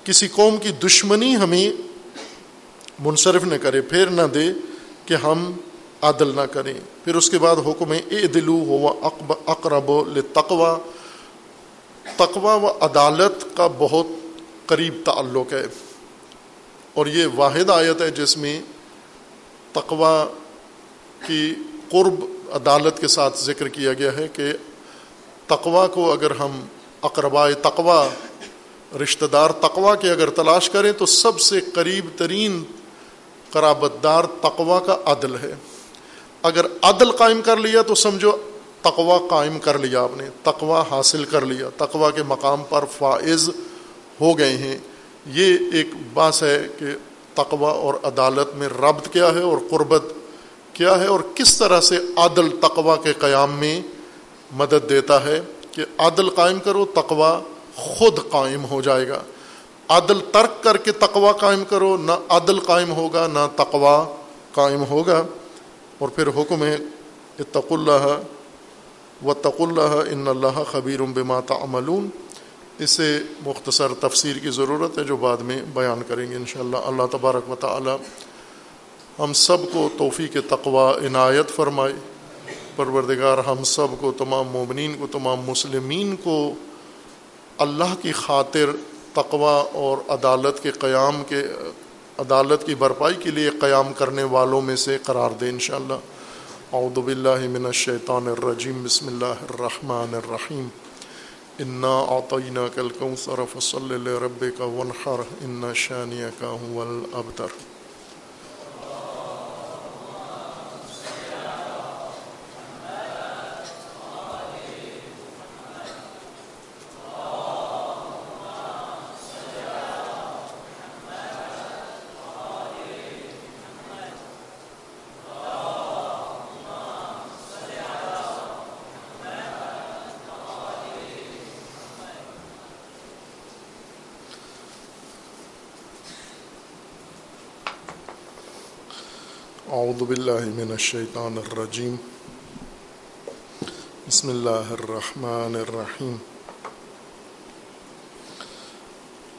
کسی قوم کی دشمنی ہمیں منصرف نہ کرے، پھر نہ دے کہ ہم عدل نہ کریں۔ پھر اس کے بعد حکم اے دلو ہو اقرب و تقوا تقوا و عدالت کا بہت قریب تعلق ہے۔ اور یہ واحد آیت ہے جس میں تقوا کی قرب عدالت کے ساتھ ذکر کیا گیا ہے کہ تقوا کو اگر ہم اقربا تقوا رشتہ دار تقوا کے اگر تلاش کریں تو سب سے قریب ترین قرابت دار تقوا کا عدل ہے۔ اگر عدل قائم کر لیا تو سمجھو تقوا قائم کر لیا آپ نے تقوا حاصل کر لیا تقوا کے مقام پر فائز ہو گئے ہیں۔ یہ ایک باس ہے کہ تقوا اور عدالت میں ربط کیا ہے اور قربت کیا ہے اور کس طرح سے عدل تقوا کے قیام میں مدد دیتا ہے کہ عدل قائم کرو تقوا خود قائم ہو جائے گا۔ عدل ترک کر کے تقوا قائم کرو، نہ عدل قائم ہوگا، نہ تقوا قائم ہوگا۔ اور پھر حکم ہے اتق اللہ و تق اللہ ان اللہ خبیر بما تعملون۔ اسے مختصر تفسیر کی ضرورت ہے جو بعد میں بیان کریں گے انشاءاللہ۔ اللہ تبارک و تعالی ہم سب کو توفیق تقوا عنایت فرمائے۔ پروردگار، ہم سب کو، تمام مومنین کو، تمام مسلمین کو اللہ کی خاطر تقوا اور عدالت کے قیام کے عدالت کی بھرپائی کے لیے قیام کرنے والوں میں سے قرار دے انشاءاللہ۔ اعوذ باللہ من الشیطان الرجیم، بسم اللہ الرحمن الرحیم۔ انا اعطیناک الکوثر، فصل لربک وانحر، ان شانیک هو الابتر۔ اعوذ باللہ من الشیطان الرجیم بسم اللہ الرحمن الرحیم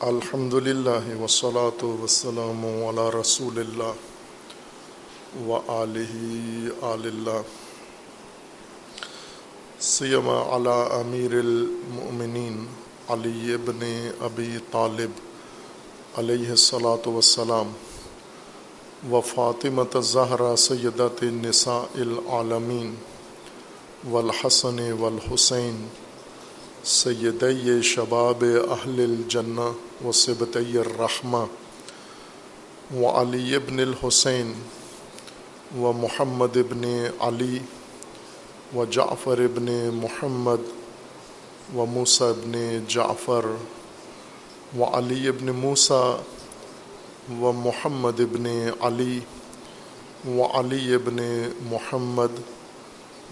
الحمد للہ وسلاۃ وسلم علی رسول اللہ و علیہ آل اللہ سیما علی امیر المؤمنین علی ابن ابی طالب علیہ الصلاۃ وسلام و فاطمت زہرا سیدت نساء العالمین والحسن والحسین سید شباب اہل الجنہ و سبت الرحمہ و علی ابن الحسین و محمد ابن علی و جعفر ابن محمد و موسیٰ ابن جعفر و علی ابن موسیٰ و محمد ابن علی و علی ابن محمد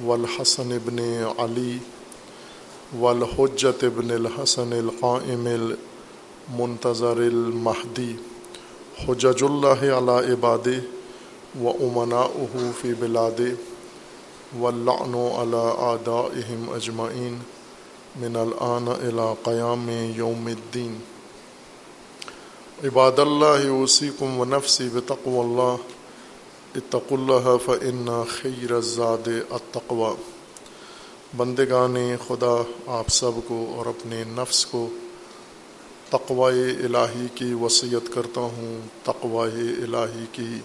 والحسن ابن علی والحجت ابن الحسن القائم المنتظر المہدی حجج اللہ علی عباد و امنا فی بلاد واللعن على آدائهم اجمعین من الآن الى قیام یوم الدین عباد اللہ وسیکم و نفسی بتقو اللہ. اتق اللہ فن خیر الزاد التقوی. بندگان خدا، آپ سب کو اور اپنے نفس کو تقوی الہی کی وصیت کرتا ہوں، تقوی الہی کی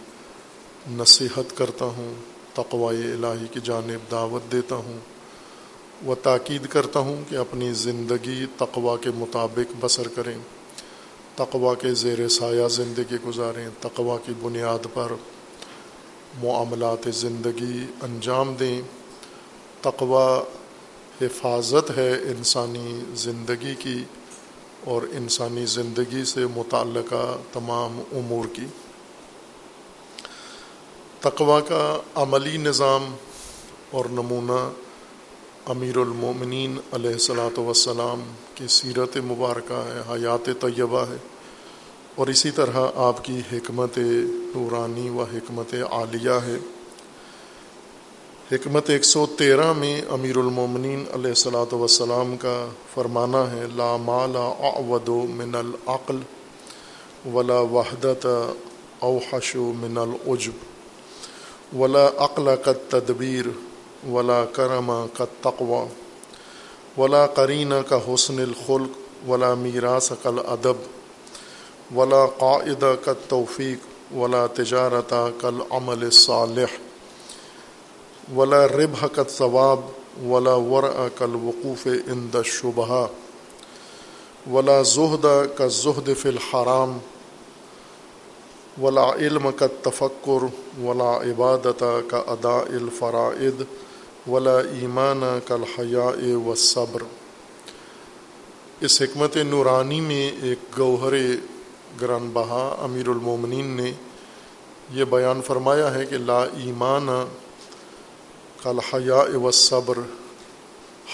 نصیحت کرتا ہوں، تقوی الہی کی جانب دعوت دیتا ہوں و تاکید کرتا ہوں کہ اپنی زندگی تقوا کے مطابق بسر کریں۔ تقوا کے زیر سایہ زندگی گزاریں تقوا کی بنیاد پر معاملات زندگی انجام دیں۔ تقوا حفاظت ہے انسانی زندگی کی اور انسانی زندگی سے متعلقہ تمام امور کی۔ تقوا کا عملی نظام اور نمونہ امیر المومنین علیہ السلاۃ وسلام کی سیرت مبارکہ ہے، حیات طیبہ ہے۔ اور اسی طرح آپ کی حکمت نورانی و حکمت عالیہ ہے۔ حکمت ایک سو تیرہ میں امیر المومنین علیہ السلاۃ وسلام کا فرمانا ہے، لا مالا اود من العقل ولا وحدت اوحش من العجب ولا عقل کا تدبیر ولا کرم کا تقوا ولا قرین کا حسن الخلق، ولا میراث کل ادب ولا قاعدہ کا توفیق، ولا تجارت کل عمل صالح ولا ربح کا ثواب، ولا ور کل وقوف اند شبہ ولا زہد کا زہد فی الحرام، ولا علم کا تفکر، ولا عبادت کا ادا الفرائد ولا ایمان کل حیا و صبر اس حکمت نورانی میں ایک گوہر گران بہا امیر المومنین نے یہ بیان فرمایا ہے کہ لا ایمان کل حیا و صبر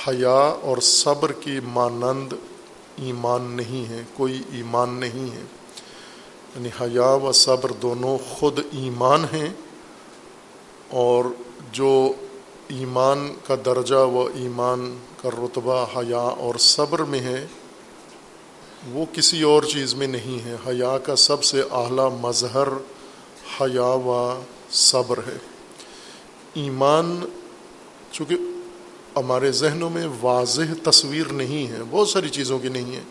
حیا اور صبر کی مانند ایمان نہیں ہے، کوئی ایمان نہیں ہے۔ یعنی حیا و صبر دونوں خود ایمان ہیں اور جو ایمان کا درجہ و ایمان کا رتبہ حیا اور صبر میں ہے، وہ کسی اور چیز میں نہیں ہے۔ حیا کا سب سے اعلیٰ مظہر حیا و صبر ہے۔ ایمان چونکہ ہمارے ذہنوں میں واضح تصویر نہیں ہے، بہت ساری چیزوں کی نہیں ہے۔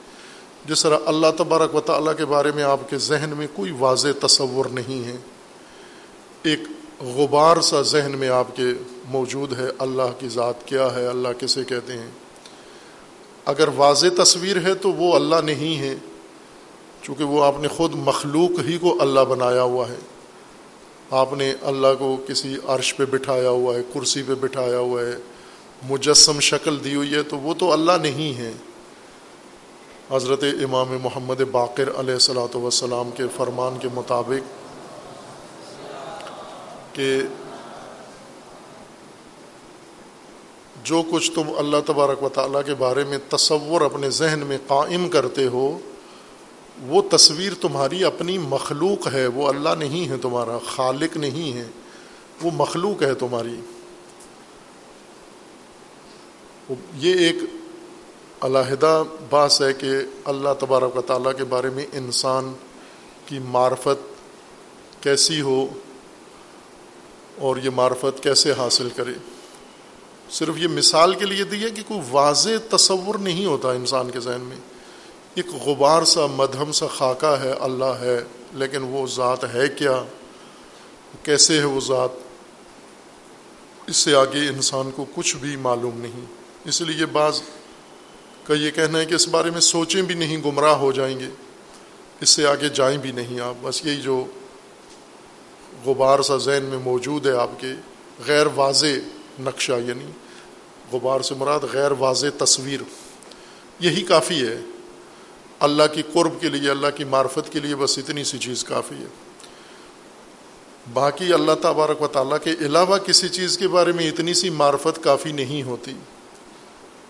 جس طرح اللہ تبارک و تعالیٰ کے بارے میں آپ کے ذہن میں کوئی واضح تصور نہیں ہے۔ ایک غبار سا ذہن میں آپ کے موجود ہے، اللہ کی ذات کیا ہے، اللہ کسے کہتے ہیں؟ اگر واضح تصویر ہے تو وہ اللہ نہیں ہے، چونکہ وہ آپ نے خود مخلوق ہی کو اللہ بنایا ہوا ہے۔ آپ نے اللہ کو کسی عرش پہ بٹھایا ہوا ہے، کرسی پہ بٹھایا ہوا ہے، مجسم شکل دی ہوئی ہے، تو وہ تو اللہ نہیں ہے۔ حضرت امام محمد باقر علیہ السلاۃ وسلام کے فرمان کے مطابق کہ جو کچھ تم اللہ تبارک و تعالیٰ کے بارے میں تصور اپنے ذہن میں قائم کرتے ہو، وہ تصویر تمہاری اپنی مخلوق ہے، وہ اللہ نہیں ہے تمہارا، خالق نہیں ہے، وہ مخلوق ہے تمہاری۔ یہ ایک علیحدہ باس ہے کہ اللہ تبارک و تعالیٰ کے بارے میں انسان کی معرفت کیسی ہو اور یہ معرفت کیسے حاصل کرے؟ صرف یہ مثال کے لیے دی ہے کہ کوئی واضح تصور نہیں ہوتا انسان کے ذہن میں۔ ایک غبار سا، مدھم سا خاکہ ہے، اللہ ہے، لیکن وہ ذات ہے کیا؟ کیسے ہے وہ ذات؟ اس سے آگے انسان کو کچھ بھی معلوم نہیں۔ اس لیے بعض کا یہ کہنا ہے کہ اس بارے میں سوچیں بھی نہیں، گمراہ ہو جائیں گے۔ اس سے آگے جائیں بھی نہیں آپ۔ بس یہی جو غبار سا ذہن میں موجود ہے آپ کے غیر واضح نقشہ یعنی غبار سے مراد غیر واضح تصویر۔ یہی کافی ہے۔ اللہ کی قرب کے لیے، اللہ کی معرفت کے لیے بس اتنی سی چیز کافی ہے۔ باقی اللہ تبارک و تعالیٰ کے علاوہ کسی چیز کے بارے میں اتنی سی معرفت کافی نہیں ہوتی۔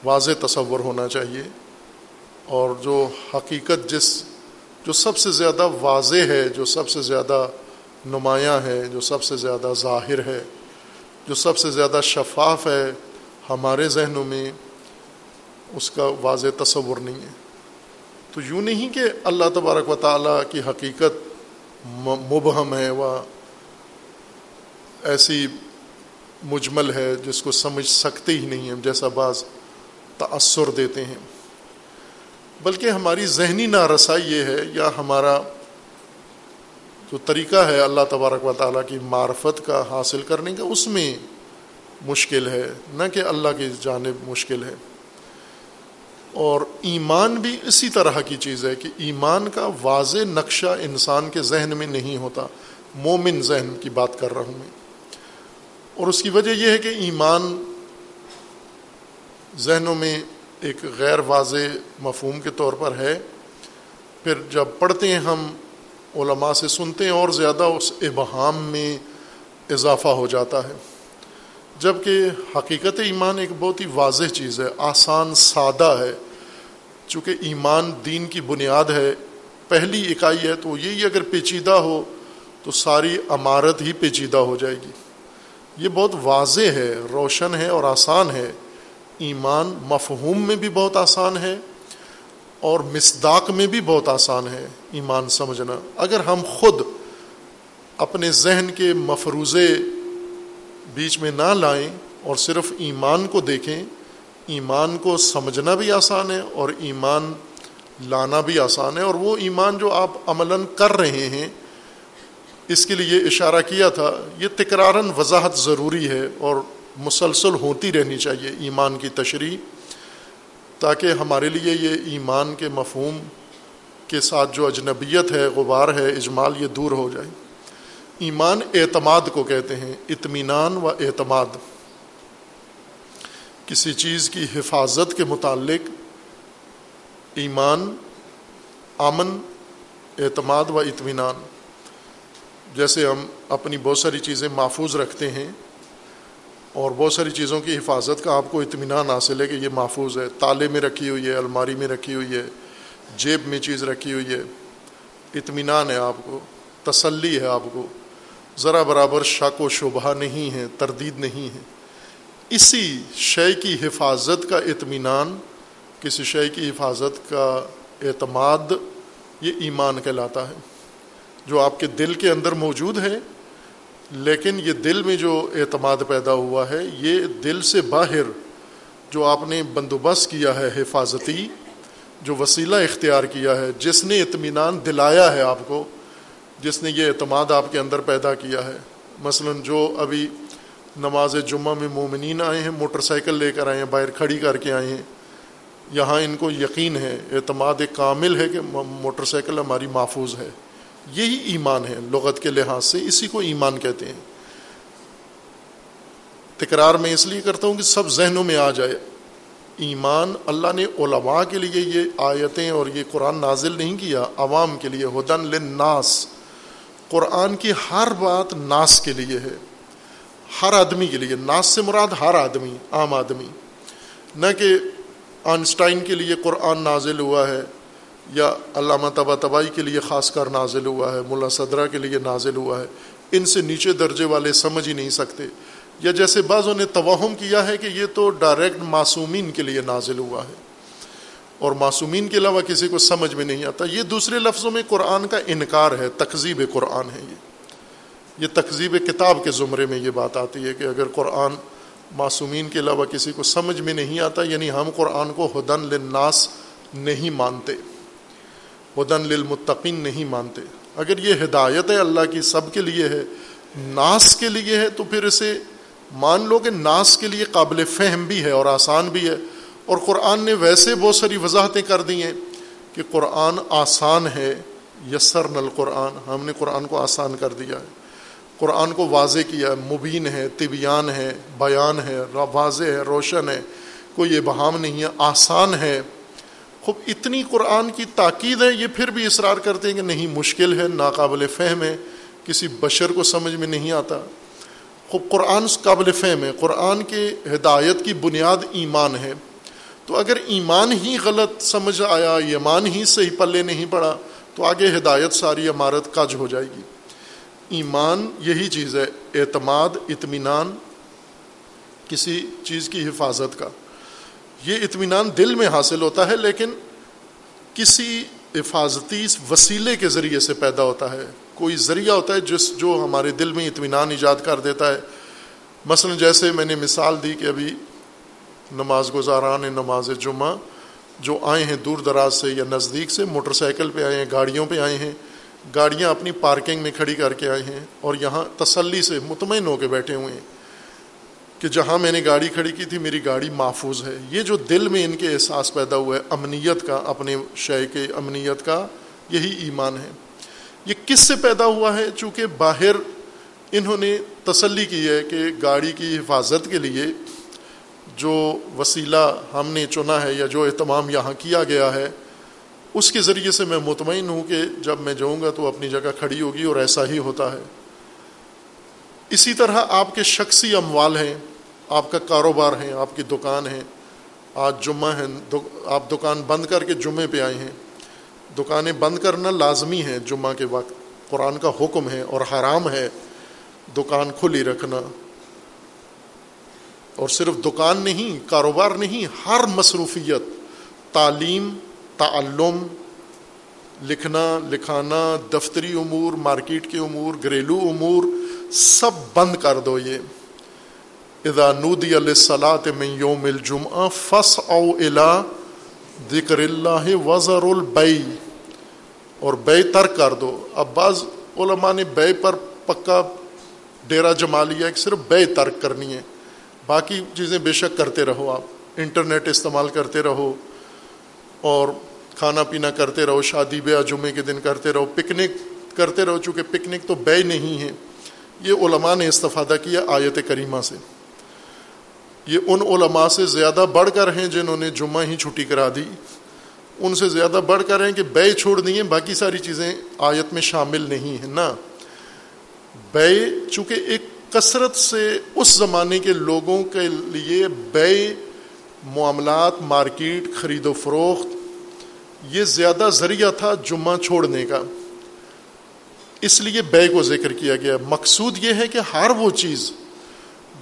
واضح تصور ہونا چاہیے۔ اور جو حقیقت جس، جو سب سے زیادہ واضح ہے، جو سب سے زیادہ نمایاں ہے جو سب سے زیادہ ظاہر ہے، جو سب سے زیادہ شفاف ہے ہمارے ذہنوں میں، اس کا واضح تصور نہیں ہے۔ تو یوں نہیں کہ اللہ تبارک و تعالیٰ کی حقیقت مبہم ہے، وہ ایسی مجمل ہے جس کو سمجھ سکتے ہی نہیں ہیں۔ جیسا بعض تأثر دیتے ہیں۔ بلکہ ہماری ذہنی نارسائی یہ ہے، یا ہمارا جو طریقہ ہے اللہ تبارک و تعالیٰ کی معرفت کا حاصل کرنے کا، اس میں مشکل ہے۔ نہ کہ اللہ کی جانب مشکل ہے۔ اور ایمان بھی اسی طرح کی چیز ہے کہ ایمان کا واضح نقشہ انسان کے ذہن میں نہیں ہوتا۔ مومن ذہن کی بات کر رہا ہوں میں۔ اور اس کی وجہ یہ ہے کہ ایمان ذہنوں میں ایک غیر واضح مفہوم کے طور پر ہے۔ پھر جب پڑھتے ہیں ہم علماء سے سنتے ہیں اور زیادہ اس ابہام میں اضافہ ہو جاتا ہے۔ جبکہ حقیقت ایمان ایک بہت ہی واضح چیز ہے، آسان سادہ ہے۔ چونکہ ایمان دین کی بنیاد ہے، پہلی اکائی ہے تو یہی اگر پیچیدہ ہو تو ساری عمارت ہی پیچیدہ ہو جائے گی۔ یہ بہت واضح ہے، روشن ہے اور آسان ہے۔ ایمان مفہوم میں بھی بہت آسان ہے اور مصداق میں بھی بہت آسان ہے۔ ایمان سمجھنا۔ اگر ہم خود اپنے ذہن کے مفروضے بیچ میں نہ لائیں اور صرف ایمان کو دیکھیں، ایمان کو سمجھنا بھی آسان ہے اور ایمان لانا بھی آسان ہے۔ اور وہ ایمان جو آپ عملاً کر رہے ہیں، اس کے لیے اشارہ کیا تھا، یہ تکرارن وضاحت ضروری ہے اور مسلسل ہوتی رہنی چاہیے ایمان کی تشریح، تاکہ ہمارے لیے یہ ایمان کے مفہوم کے ساتھ جو اجنبیت ہے، غبار ہے، اجمال یہ دور ہو جائے۔ ایمان اعتماد کو کہتے ہیں، اطمینان و اعتماد۔ کسی چیز کی حفاظت کے متعلق ایمان امن اعتماد و اطمینان۔ جیسے ہم اپنی بہت ساری چیزیں محفوظ رکھتے ہیں اور بہت ساری چیزوں کی حفاظت کا آپ کو اطمینان حاصل ہے کہ یہ محفوظ ہے۔ تالے میں رکھی ہوئی ہے، الماری میں رکھی ہوئی ہے جیب میں چیز رکھی ہوئی ہے۔ اطمینان ہے آپ کو، تسلی ہے آپ کو۔ ذرا برابر شک و شبہ نہیں ہے، تردید نہیں ہے۔ اسی شے کی حفاظت کا اطمینان کسی شے کی حفاظت کا اعتماد، یہ ایمان کہلاتا ہے۔ جو آپ کے دل کے اندر موجود ہے، لیکن یہ دل میں جو اعتماد پیدا ہوا ہے، یہ دل سے باہر جو آپ نے بندوبست کیا ہے، حفاظتی جو وسیلہ اختیار کیا ہے، جس نے اطمینان دلایا ہے آپ کو، جس نے یہ اعتماد آپ کے اندر پیدا کیا ہے۔ مثلا جو ابھی نماز جمعہ میں مومنین آئے ہیں، موٹر سائیکل لے کر آئے ہیں، باہر کھڑی کر کے آئے ہیں، یہاں ان کو یقین ہے، اعتماد ایک کامل ہے کہ موٹر سائیکل ہماری محفوظ ہے۔ یہی ایمان ہے، لغت کے لحاظ سے اسی کو ایمان کہتے ہیں۔ تکرار میں اس لیے کرتا ہوں کہ سب ذہنوں میں آ جائے۔ ایمان اللہ نے علماء کے لیے یہ آیتیں اور یہ قرآن نازل نہیں کیا، عوام کے لیے، ہدن لناس قرآن کی ہر بات ناس کے لیے ہے۔ ہر آدمی کے لیے، ناس سے مراد ہر آدمی، عام آدمی۔ نہ کہ آئنسٹائن کے لیے قرآن نازل ہوا ہے یا علامہ تبا تبائی کے لیے خاص کر نازل ہوا ہے، ملا صدرہ کے لیے نازل ہوا ہے۔ ان سے نیچے درجے والے سمجھ ہی نہیں سکتے۔ یا جیسے بعضوں نے توہم کیا ہے کہ یہ تو ڈائریکٹ معصومین کے لیے نازل ہوا ہے۔ اور معصومین کے علاوہ کسی کو سمجھ میں نہیں آتا۔ یہ دوسرے لفظوں میں قرآن کا انکار ہے، تقزیب قرآن ہے یہ۔ یہ تقزیب کتاب کے زمرے میں یہ بات آتی ہے کہ اگر قرآن معصومین کے علاوہ کسی کو سمجھ میں نہیں آتا یعنی ہم قرآن کو ہدن للناس نہیں مانتے، ہدن للمتقین نہیں مانتے۔ اگر یہ ہدایت ہے اللہ کی سب کے لیے ہے، ناس کے لیے ہے، تو پھر اسے مان لو کہ ناس کے لیے قابل فہم بھی ہے اور آسان بھی ہے، اور قرآن نے ویسے بہت ساری وضاحتیں کر دی ہیں کہ قرآن آسان ہے یسر نل قرآن ہم نے قرآن کو آسان کر دیا ہے۔ قرآن کو واضح کیا ہے، مبین ہے طبیان ہے، بیان ہے، واضح ہے، روشن ہے، کوئی ابہام نہیں ہے، آسان ہے۔ خوب، اتنی قرآن کی تاکید ہے، یہ پھر بھی اصرار کرتے ہیں کہ نہیں، مشکل ہے، ناقابل فہم ہے، کسی بشر کو سمجھ میں نہیں آتا۔ خوب قرآن قابل فہم ہے، قرآن کے ہدایت کی بنیاد ایمان ہے۔ تو اگر ایمان ہی غلط سمجھ آیا، ایمان ہی صحیح پلے نہیں پڑا، تو آگے ہدایت ساری عمارت کج ہو جائے گی۔ ایمان یہی چیز ہے، اعتماد، اطمینان، کسی چیز کی حفاظت کا۔ یہ اطمینان دل میں حاصل ہوتا ہے، لیکن کسی حفاظتی وسیلے کے ذریعے سے پیدا ہوتا ہے۔ کوئی ذریعہ ہوتا ہے جس جو ہمارے دل میں اطمینان ایجاد کر دیتا ہے۔ مثلا جیسے میں نے مثال دی کہ ابھی نماز گزاران، نماز جمعہ جو آئے ہیں دور دراز سے یا نزدیک سے، موٹر سائیکل پہ آئے ہیں، گاڑیوں پہ آئے ہیں، گاڑیاں اپنی پارکنگ میں کھڑی کر کے آئے ہیں اور یہاں تسلی سے مطمئن ہو کے بیٹھے ہوئے ہیں کہ جہاں میں نے گاڑی کھڑی کی تھی، میری گاڑی محفوظ ہے۔ یہ جو دل میں ان کے احساس پیدا ہوا ہے، امنیت کا، اپنے شے کے امنیت کا، یہی ایمان ہے۔ یہ کس سے پیدا ہوا ہے؟ چونکہ باہر انہوں نے تسلی کی ہے کہ گاڑی کی حفاظت کے لیے جو وسیلہ ہم نے چنا ہے یا جو اہتمام یہاں کیا گیا ہے، اس کے ذریعے سے میں مطمئن ہوں کہ جب میں جاؤں گا تو اپنی جگہ کھڑی ہوگی اور ایسا ہی ہوتا ہے۔ اسی طرح آپ کے شخصی اموال ہیں، آپ کا کاروبار ہے آپ کی دکان ہے آج جمعہ ہے آپ دکان بند کر کے جمعے پہ آئے ہیں۔ دکانیں بند کرنا لازمی ہے جمعہ کے وقت۔ قرآن کا حکم ہے اور حرام ہے دکان کھلی رکھنا۔ اور صرف دکان نہیں، کاروبار نہیں، ہر مصروفیت، تعلیم، تعلم، لکھنا، لکھانا، دفتری امور، مارکیٹ کے امور، گھریلو امور، سب بند کر دو یہ۔ اذا نودی علیہ صلاح میں یوم الجمعہ فس او الا ذکر اللہ وزر البئی اور بے ترک کر دو۔ اب بعض علماء نے بے پر پکا ڈیرا جما لیا کہ صرف بے ترک کرنی ہے۔ باقی چیزیں بے شک کرتے رہو آپ۔ انٹرنیٹ استعمال کرتے رہو اور کھانا پینا کرتے رہو، شادی بیاہ جمعے کے دن کرتے رہو، پکنک کرتے رہو، چونکہ پکنک تو بے نہیں ہے۔ یہ علماء نے استفادہ کیا آیت کریمہ سے۔ یہ ان علماء سے زیادہ بڑھ کر ہیں جنہوں نے جمعہ ہی چھٹی کرا دی۔ ان سے زیادہ بڑھ کر ہیں کہ بے چھوڑ دیے باقی ساری چیزیں آیت میں شامل نہیں ہیں نا۔ بے، چونکہ ایک کثرت سے اس زمانے کے لوگوں کے لیے بے، معاملات، مارکیٹ، خرید و فروخت، یہ زیادہ ذریعہ تھا جمعہ چھوڑنے کا۔ اس لیے بے کو ذکر کیا گیا۔ مقصود یہ ہے کہ ہر وہ چیز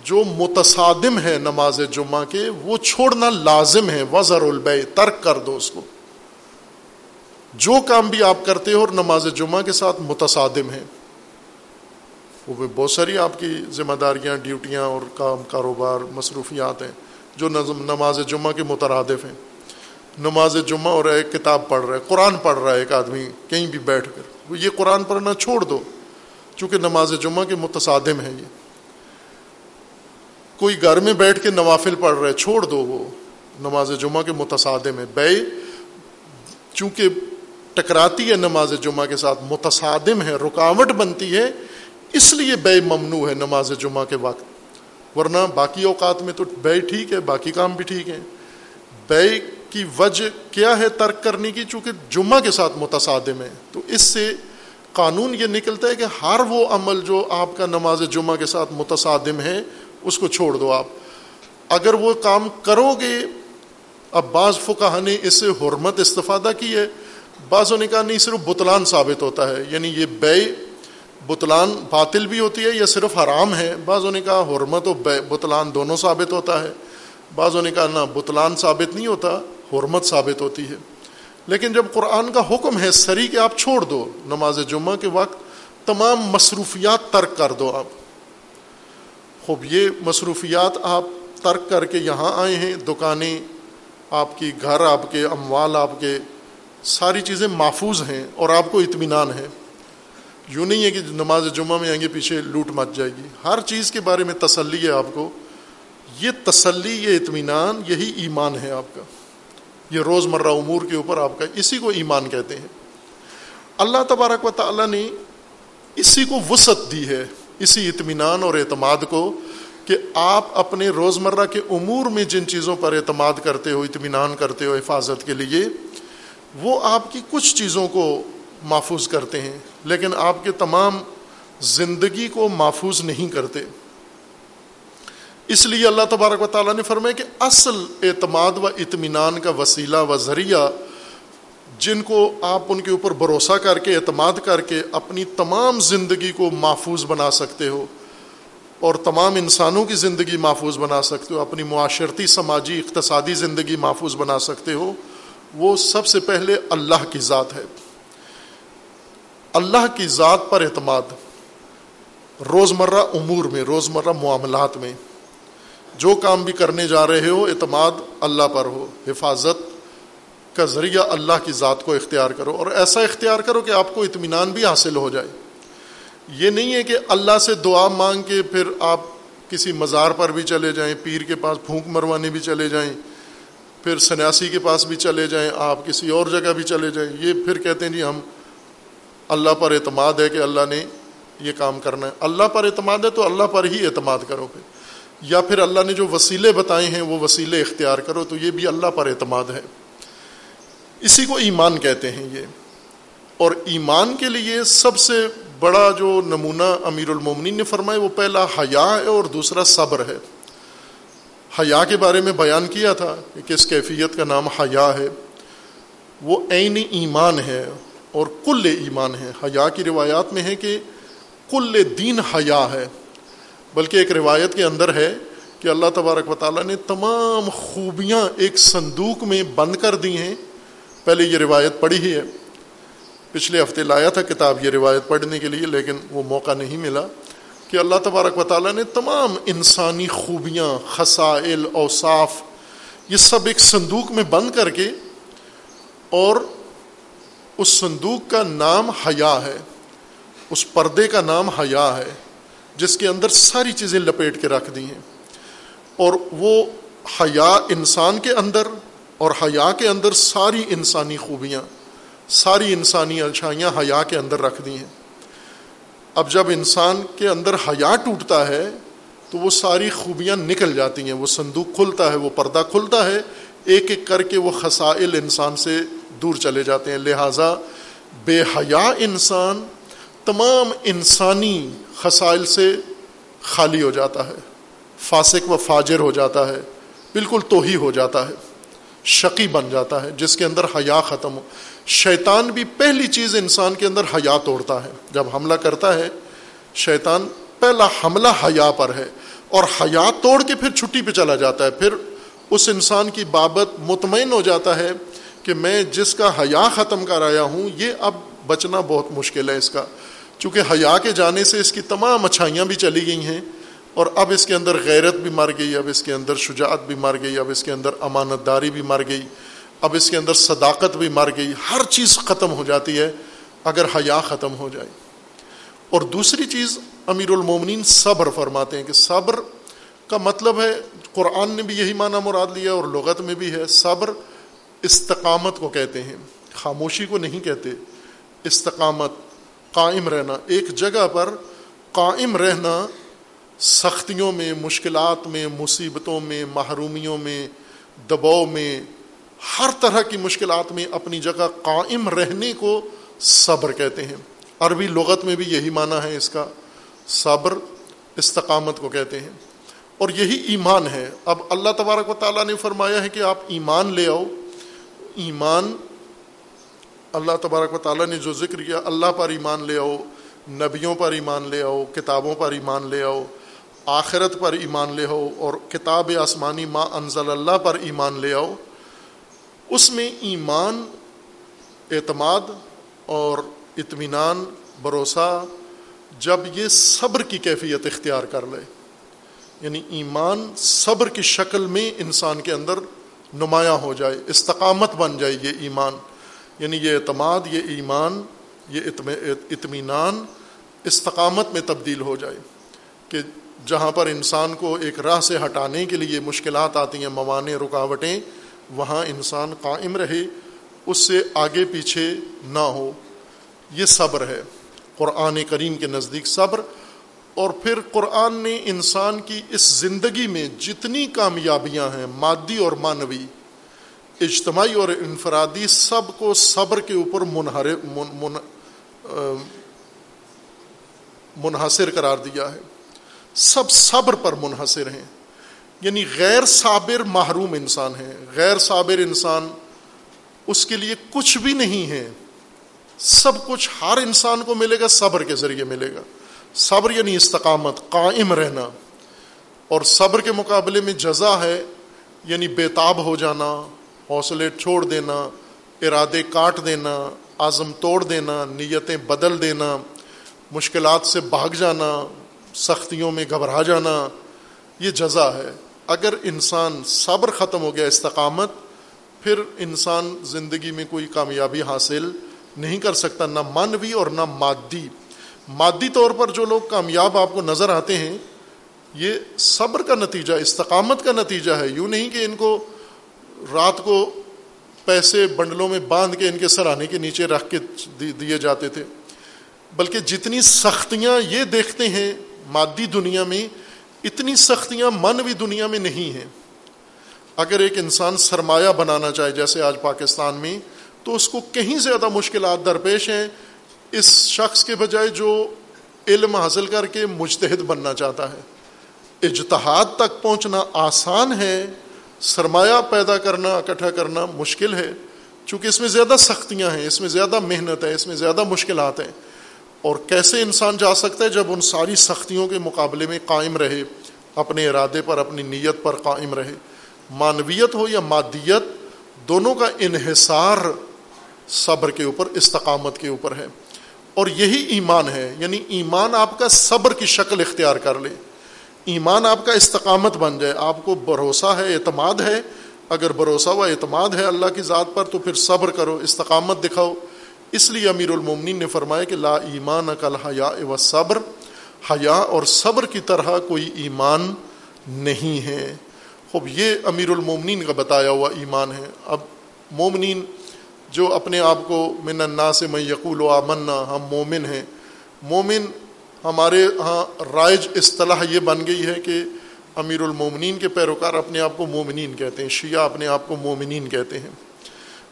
جو متصادم ہے نماز جمعہ کے، وہ چھوڑنا لازم ہے، وزر البے ترک کر دو اس کو۔ جو کام بھی آپ کرتے ہو اور نماز جمعہ کے ساتھ متصادم ہے، وہ بھی بہت ساری آپ کی ذمہ داریاں، ڈیوٹیاں اور کام، کاروبار، مصروفیات ہیں، جو نماز جمعہ کے مترادف ہیں۔ نماز جمعہ اور ایک کتاب پڑھ رہا ہے، قرآن پڑھ رہا ہے ایک آدمی، کہیں بھی بیٹھ کر۔ یہ قرآن پڑھنا چھوڑ دو، چونکہ نماز جمعہ کے متصادم ہے یہ۔ کوئی گھر میں بیٹھ کے نوافل پڑھ رہا ہے چھوڑ دو وہ نماز جمعہ کے متصادم ہے بے، چونکہ ٹکراتی ہے نماز جمعہ کے ساتھ، متصادم ہے، رکاوٹ بنتی ہے، اس لیے بے ممنوع ہے نماز جمعہ کے وقت۔ ورنہ باقی اوقات میں تو بے ٹھیک ہے، باقی کام بھی ٹھیک ہے بے کی وجہ کیا ہے ترک کرنے کی؟ چونکہ جمعہ کے ساتھ متصادم ہے۔ تو اس سے قانون یہ نکلتا ہے کہ ہر وہ عمل جو آپ کا نماز جمعہ کے ساتھ متصادم ہے اس کو چھوڑ دو آپ۔ اگر وہ کام کرو گے، اب بعض فقہ نے اس سے حرمت استفادہ کی ہے۔ بعضوں نے کہا، نہیں، صرف بتلان ثابت ہوتا ہے۔ یعنی یہ بے، بتلان باطل بھی ہوتی ہے یا صرف حرام ہے؟ بعضوں نے کہا، حرمت و بے، بتلان دونوں ثابت ہوتا ہے۔ بعضوں نے کہا، نہ، بتلان ثابت نہیں ہوتا، حرمت ثابت ہوتی ہے۔ لیکن جب قرآن کا حکم ہے، سری کہ آپ چھوڑ دو نماز جمعہ کے وقت، تمام مصروفیات ترک کر دو آپ۔ خوب، یہ مصروفیات آپ ترک کر کے یہاں آئے ہیں، دکانیں آپ کی، گھر آپ کے، اموال آپ کے، ساری چیزیں محفوظ ہیں اور آپ کو اطمینان ہے۔ یوں نہیں ہے کہ نماز جمعہ میں آئیں گے، پیچھے لوٹ مچ جائے گی۔ ہر چیز کے بارے میں تسلی ہے آپ کو۔ یہ تسلی، یہ اطمینان، یہی ایمان ہے آپ کا۔ یہ روز مرہ امور کے اوپر آپ کا اسی کو ایمان کہتے ہیں۔ اللہ تبارک و تعالیٰ نے اسی کو وسعت دی ہے۔ اسی اطمینان اور اعتماد کو کہ آپ اپنے روز مرہ کے امور میں جن چیزوں پر اعتماد کرتے ہو، اطمینان کرتے ہو حفاظت کے لیے، وہ آپ کی کچھ چیزوں کو محفوظ کرتے ہیں، لیکن آپ کے تمام زندگی کو محفوظ نہیں کرتے۔ اس لیے اللہ تبارک و تعالیٰ نے فرمایا کہ اصل اعتماد و اطمینان کا وسیلہ و ذریعہ جن کو آپ ان کے اوپر بھروسہ کر کے، اعتماد کر کے اپنی تمام زندگی کو محفوظ بنا سکتے ہو اور تمام انسانوں کی زندگی محفوظ بنا سکتے ہو، اپنی معاشرتی، سماجی، اقتصادی زندگی محفوظ بنا سکتے ہو، وہ سب سے پہلے اللہ کی ذات ہے۔ اللہ کی ذات پر اعتماد، روزمرہ امور میں، روزمرہ معاملات میں۔ جو کام بھی کرنے جا رہے ہو، اعتماد اللہ پر ہو، حفاظت کا ذریعہ اللہ کی ذات کو اختیار کرو اور ایسا اختیار کرو کہ آپ کو اطمینان بھی حاصل ہو جائے۔ یہ نہیں ہے کہ اللہ سے دعا مانگ کے پھر آپ کسی مزار پر بھی چلے جائیں، پیر کے پاس پھونک مروانے بھی چلے جائیں، پھر سنیاسی کے پاس بھی چلے جائیں، آپ کسی اور جگہ بھی چلے جائیں۔ یہ پھر کہتے ہیں جی ہم اللہ پر اعتماد ہے کہ اللہ نے یہ کام کرنا ہے۔ اللہ پر اعتماد ہے تو اللہ پر ہی اعتماد کرو پھر۔ یا پھر اللہ نے جو وسیلے بتائے ہیں وہ وسیلے اختیار کرو تو یہ بھی اللہ پر اعتماد ہے۔ اسی کو ایمان کہتے ہیں یہ۔ اور ایمان کے لیے سب سے بڑا جو نمونہ امیر المومنین نے فرمایا، وہ پہلا حیا ہے اور دوسرا صبر ہے۔ حیا کے بارے میں بیان کیا تھا کہ کس کیفیت کا نام حیا ہے۔ وہ عین ایمان ہے اور کل ایمان ہے۔ حیا کی روایات میں ہے کہ کل دین حیا ہے۔ بلکہ ایک روایت کے اندر ہے کہ اللہ تبارک و تعالیٰ نے تمام خوبیاں ایک صندوق میں بند کر دی ہیں۔ پہلے یہ روایت پڑھی ہی ہے۔ پچھلے ہفتے لایا تھا کتاب یہ روایت پڑھنے کے لیے، لیکن وہ موقع نہیں ملا کہ اللہ تبارک و تعالیٰ نے تمام انسانی خوبیاں، خسائل، اوصاف، یہ سب ایک صندوق میں بند کر کے اور اس صندوق کا نام حیا ہے، اس پردے کا نام حیا ہے، جس کے اندر ساری چیزیں لپیٹ کے رکھ دی ہیں۔ اور وہ حیا انسان کے اندر اور حیا کے اندر ساری انسانی خوبیاں، ساری انسانی اچھائیاں حیا کے اندر رکھ دی ہیں۔ اب جب انسان کے اندر حیا ٹوٹتا ہے، تو وہ ساری خوبیاں نکل جاتی ہیں۔ وہ صندوق کھلتا ہے، وہ پردہ کھلتا ہے۔ ایک ایک کر کے وہ خسائل انسان سے دور چلے جاتے ہیں۔ لہٰذا بے حیا انسان تمام انسانی خسائل سے خالی ہو جاتا ہے۔ فاسق و فاجر ہو جاتا ہے۔ بالکل توہی ہو جاتا ہے۔ شقی بن جاتا ہے، جس کے اندر حیا ختم ہو۔ شیطان بھی پہلی چیز انسان کے اندر حیا توڑتا ہے۔ جب حملہ کرتا ہے، شیطان پہلا حملہ حیا پر ہے اور حیا توڑ کے پھر چھٹی پہ چلا جاتا ہے۔ پھر اس انسان کی بابت مطمئن ہو جاتا ہے کہ میں جس کا حیا ختم کر آیا ہوں، یہ اب بچنا بہت مشکل ہے اس کا۔ چونکہ حیا کے جانے سے اس کی تمام اچھائیاں بھی چلی گئی ہیں۔ اور اب اس کے اندر غیرت بھی مر گئی، اب اس کے اندر شجاعت بھی مر گئی، اب اس کے اندر امانت داری بھی مر گئی، اب اس کے اندر صداقت بھی مر گئی، ہر چیز ختم ہو جاتی ہے اگر حیا ختم ہو جائے۔ اور دوسری چیز امیر المومنین صبر فرماتے ہیں کہ صبر کا مطلب ہے، قرآن نے بھی یہی معنی مراد لیا اور لغت میں بھی ہے، صبر استقامت کو کہتے ہیں۔ خاموشی کو نہیں کہتے، استقامت، قائم رہنا، ایک جگہ پر قائم رہنا سختیوں میں، مشکلات میں، مصیبتوں میں، محرومیوں میں، دباؤ میں، ہر طرح کی مشکلات میں اپنی جگہ قائم رہنے کو صبر کہتے ہیں۔ عربی لغت میں بھی یہی معنی ہے اس کا۔ صبر استقامت کو کہتے ہیں۔ اور یہی ایمان ہے۔ اب اللہ تبارک و تعالیٰ نے فرمایا ہے کہ آپ ایمان لے آؤ۔ ایمان، اللہ تبارک و تعالیٰ نے جو ذکر کیا، اللہ پر ایمان لے آؤ، نبیوں پر ایمان لے آؤ، کتابوں پر ایمان لے آؤ آخرت پر ایمان لے آؤ اور کتاب آسمانی ما انزل اللہ پر ایمان لے آؤ، اس میں ایمان، اعتماد اور اطمینان، بھروسہ، جب یہ صبر کی کیفیت اختیار کر لے۔ یعنی ایمان صبر کی شکل میں انسان کے اندر نمایاں ہو جائے، استقامت بن جائے یہ ایمان۔ یعنی یہ اعتماد، یہ ایمان، یہ اطمینان استقامت میں تبدیل ہو جائے کہ جہاں پر انسان کو ایک راہ سے ہٹانے کے لیے مشکلات آتی ہیں موانع رکاوٹیں، وہاں انسان قائم رہے، اس سے آگے پیچھے نہ ہو۔ یہ صبر ہے۔ قرآن کریم کے نزدیک صبر۔ اور پھر قرآن نے انسان کی اس زندگی میں جتنی کامیابیاں ہیں، مادی اور معنوی، اجتماعی اور انفرادی، سب کو صبر کے اوپر منحر من منحصر قرار دیا ہے۔ سب صبر پر منحصر ہیں۔ یعنی غیر صابر محروم انسان ہے غیر صابر انسان اس کے لیے کچھ بھی نہیں ہے۔ سب کچھ ہر انسان کو ملے گا، صبر کے ذریعے ملے گا۔ صبر یعنی استقامت، قائم رہنا۔ اور صبر کے مقابلے میں جزا ہے یعنی بےتاب ہو جانا، حوصلے چھوڑ دینا، ارادے کاٹ دینا، عزم توڑ دینا، نیتیں بدل دینا، مشکلات سے بھاگ جانا سختیوں میں گھبرا جانا، یہ جزا ہے۔ اگر انسان صبر ختم ہو گیا استقامت، پھر انسان زندگی میں کوئی کامیابی حاصل نہیں کر سکتا، نہ منوی اور نہ مادی۔ مادی طور پر جو لوگ کامیاب آپ کو نظر آتے ہیں، یہ صبر کا نتیجہ، استقامت کا نتیجہ ہے۔ یوں نہیں کہ ان کو رات کو پیسے بنڈلوں میں باندھ کے ان کے سرانے کے نیچے رکھ کے دیے جاتے تھے، بلکہ جتنی سختیاں یہ دیکھتے ہیں مادی دنیا میں اتنی سختیاں منوی دنیا میں نہیں ہیں۔ اگر ایک انسان سرمایہ بنانا چاہے جیسے آج پاکستان میں، تو اس کو کہیں زیادہ مشکلات درپیش ہیں اس شخص کے بجائے جو علم حاصل کر کے مجتہد بننا چاہتا ہے۔ اجتہاد تک پہنچنا آسان ہے، سرمایہ پیدا کرنا، اکٹھا کرنا مشکل ہے، چونکہ اس میں زیادہ سختیاں ہیں، اس میں زیادہ محنت ہے، اس میں زیادہ مشکلات ہیں۔ اور کیسے انسان جا سکتا ہے جب ان ساری سختیوں کے مقابلے میں قائم رہے، اپنے ارادے پر، اپنی نیت پر قائم رہے؟ معنویت ہو یا مادیت، دونوں کا انحصار صبر کے اوپر، استقامت کے اوپر ہے۔ اور یہی ایمان ہے یعنی ایمان آپ کا صبر کی شکل اختیار کر لے۔ ایمان آپ کا استقامت بن جائے۔ آپ کو بھروسہ ہے، اعتماد ہے۔ اگر بھروسہ و اعتماد ہے اللہ کی ذات پر، تو پھر صبر کرو، استقامت دکھاؤ۔ اس لیے امیر المومنین نے فرمایا کہ لا ایمان کل حیا و صبر حیا اور صبر کی طرح کوئی ایمان نہیں ہے۔ خوب، یہ امیر المومنین کا بتایا ہوا ایمان ہے۔ اب مومنین جو اپنے آپ کو من النا سے میں یقول و آمنا، ہم مومن ہیں۔ مومن ہمارے ہاں رائج اصطلاح یہ بن گئی ہے کہ امیر المومنین کے پیروکار اپنے آپ کو مومنین کہتے ہیں، شیعہ اپنے آپ کو مومنین کہتے ہیں۔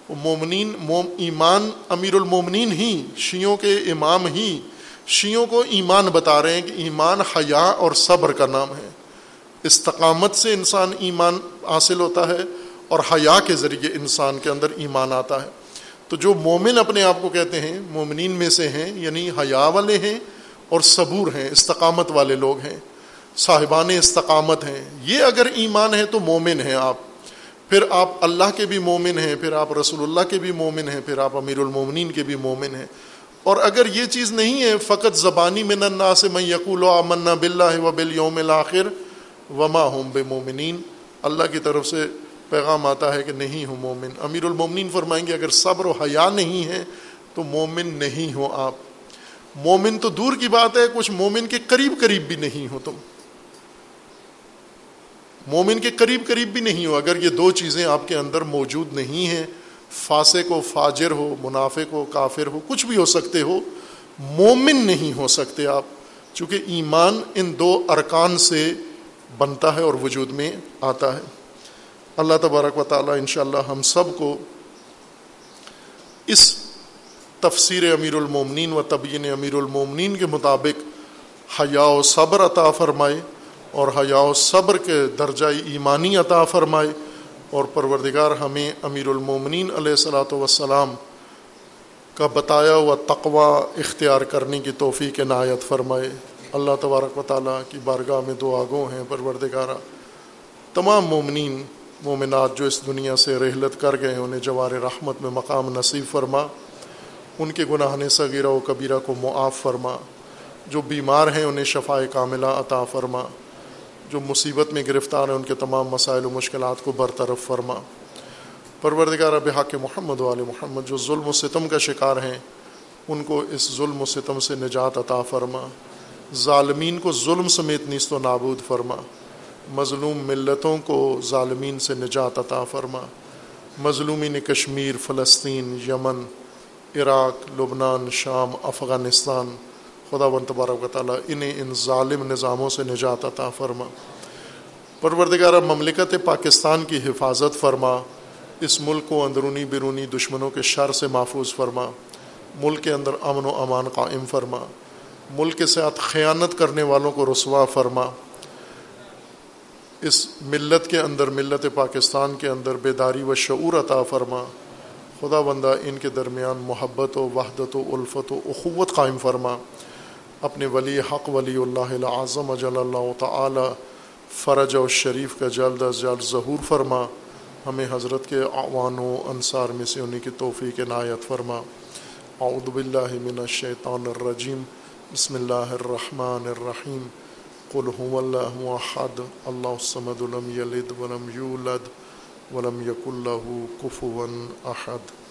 مومنین، موم ایمان امیر المومنین ہی، شیعوں کے امام ہی، شیعوں کو ایمان بتا رہے ہیں کہ ایمان حیا اور صبر کا نام ہے۔ استقامت سے انسان ایمان حاصل ہوتا ہے اور حیا کے ذریعے انسان کے اندر ایمان آتا ہے۔ تو جو مومن اپنے آپ کو کہتے ہیں، مومنین میں سے ہیں یعنی حیا والے ہیں اور صبور ہیں، استقامت والے لوگ ہیں، صاحبان استقامت ہیں۔ یہ اگر ایمان ہے تو مومن ہیں آپ۔ پھر آپ اللہ کے بھی مومن ہیں، پھر آپ رسول اللہ کے بھی مومن ہیں، پھر آپ امیر المومنین کے بھی مومن ہیں۔ اور اگر یہ چیز نہیں ہے، فقط زبانی میں ننا سے میں یقول و امن بلّہ و بل یوم الآخر وما ہوں بے مومنین اللہ کی طرف سے پیغام آتا ہے کہ نہیں ہوں مومن۔ امیر المومنین فرمائیں گے، اگر صبر و حیا نہیں ہے تو مومن نہیں ہو آپ۔ مومن تو دور کی بات ہے، کچھ مومن کے قریب قریب بھی نہیں ہو تم۔ مومن کے قریب قریب بھی نہیں ہو، اگر یہ دو چیزیں آپ کے اندر موجود نہیں ہیں، فاسق و فاجر ہو، منافق ہو، کافر ہو، کچھ بھی ہو سکتے ہو، مومن نہیں ہو سکتے آپ، چونکہ ایمان ان دو ارکان سے بنتا ہے اور وجود میں آتا ہے۔ اللہ تبارک و تعالیٰ ان شاء اللہ ہم سب کو اس تفسیر امیر المومنین و طبین امیر المومنین کے مطابق حیا و صبر عطا فرمائے۔ اور حیا و صبر کے درجۂ ایمانی عطا فرمائے اور پروردگار ہمیں امیر المومنین علیہ السلاۃ وسلام کا بتایا ہوا تقوا اختیار کرنے کی توفیق عنایت فرمائے۔ اللہ تبارک و تعالیٰ کی بارگاہ میں دعا گو ہیں، پروردگارہ۔ تمام مومنین، مومنات جو اس دنیا سے رحلت کر گئے انہیں جوار رحمت میں مقام نصیب فرما۔ ان کے گناہ نے صغیرہ و کبیرہ کو معاف فرما۔ جو بیمار ہیں، انہیں شفاء کاملہ عطا فرما۔ جو مصیبت میں گرفتار ہیں ان کے تمام مسائل و مشکلات کو برطرف فرما۔ پروردگار بحق محمد وال محمد جو ظلم و ستم کا شکار ہیں، ان کو اس ظلم و ستم سے نجات عطا فرما۔ ظالمین کو ظلم سمیت نیست و نابود فرما۔ مظلوم ملتوں کو ظالمین سے نجات عطا فرما۔ مظلومین کشمیر، فلسطین، یمن، عراق، لبنان، شام، افغانستان خدا و تبارک و تعالیٰ انہیں ان ظالم نظاموں سے نجات عطا فرما۔ پروردگار مملکت پاکستان کی حفاظت فرما۔ اس ملک کو اندرونی بیرونی دشمنوں کے شر سے محفوظ فرما۔ ملک کے اندر امن و امان قائم فرما۔ ملک کے ساتھ خیانت کرنے والوں کو رسوا فرما۔ اس ملت کے اندر، ملت پاکستان کے اندر بیداری و شعور عطا فرما۔ خدا بندہ ان کے درمیان محبت و وحدت و الفت و اخوت قائم فرما۔ اپنے ولی حق ولی اللہ اعظم اجل اللہ تعالی فرج و شریف کا جلد از جلد ظہور فرما، ہمیں حضرت کے اعوان و انصار میں سے انہیں کی توفیق عنایت فرما۔ اعوذ باللہ من الشیطان الرجیم، بسم اللہ الرحمن الرحیم۔ قل هو اللہ احد اللہ الصمد لم یلد ولم یولد ولم یکن له کفوا احد۔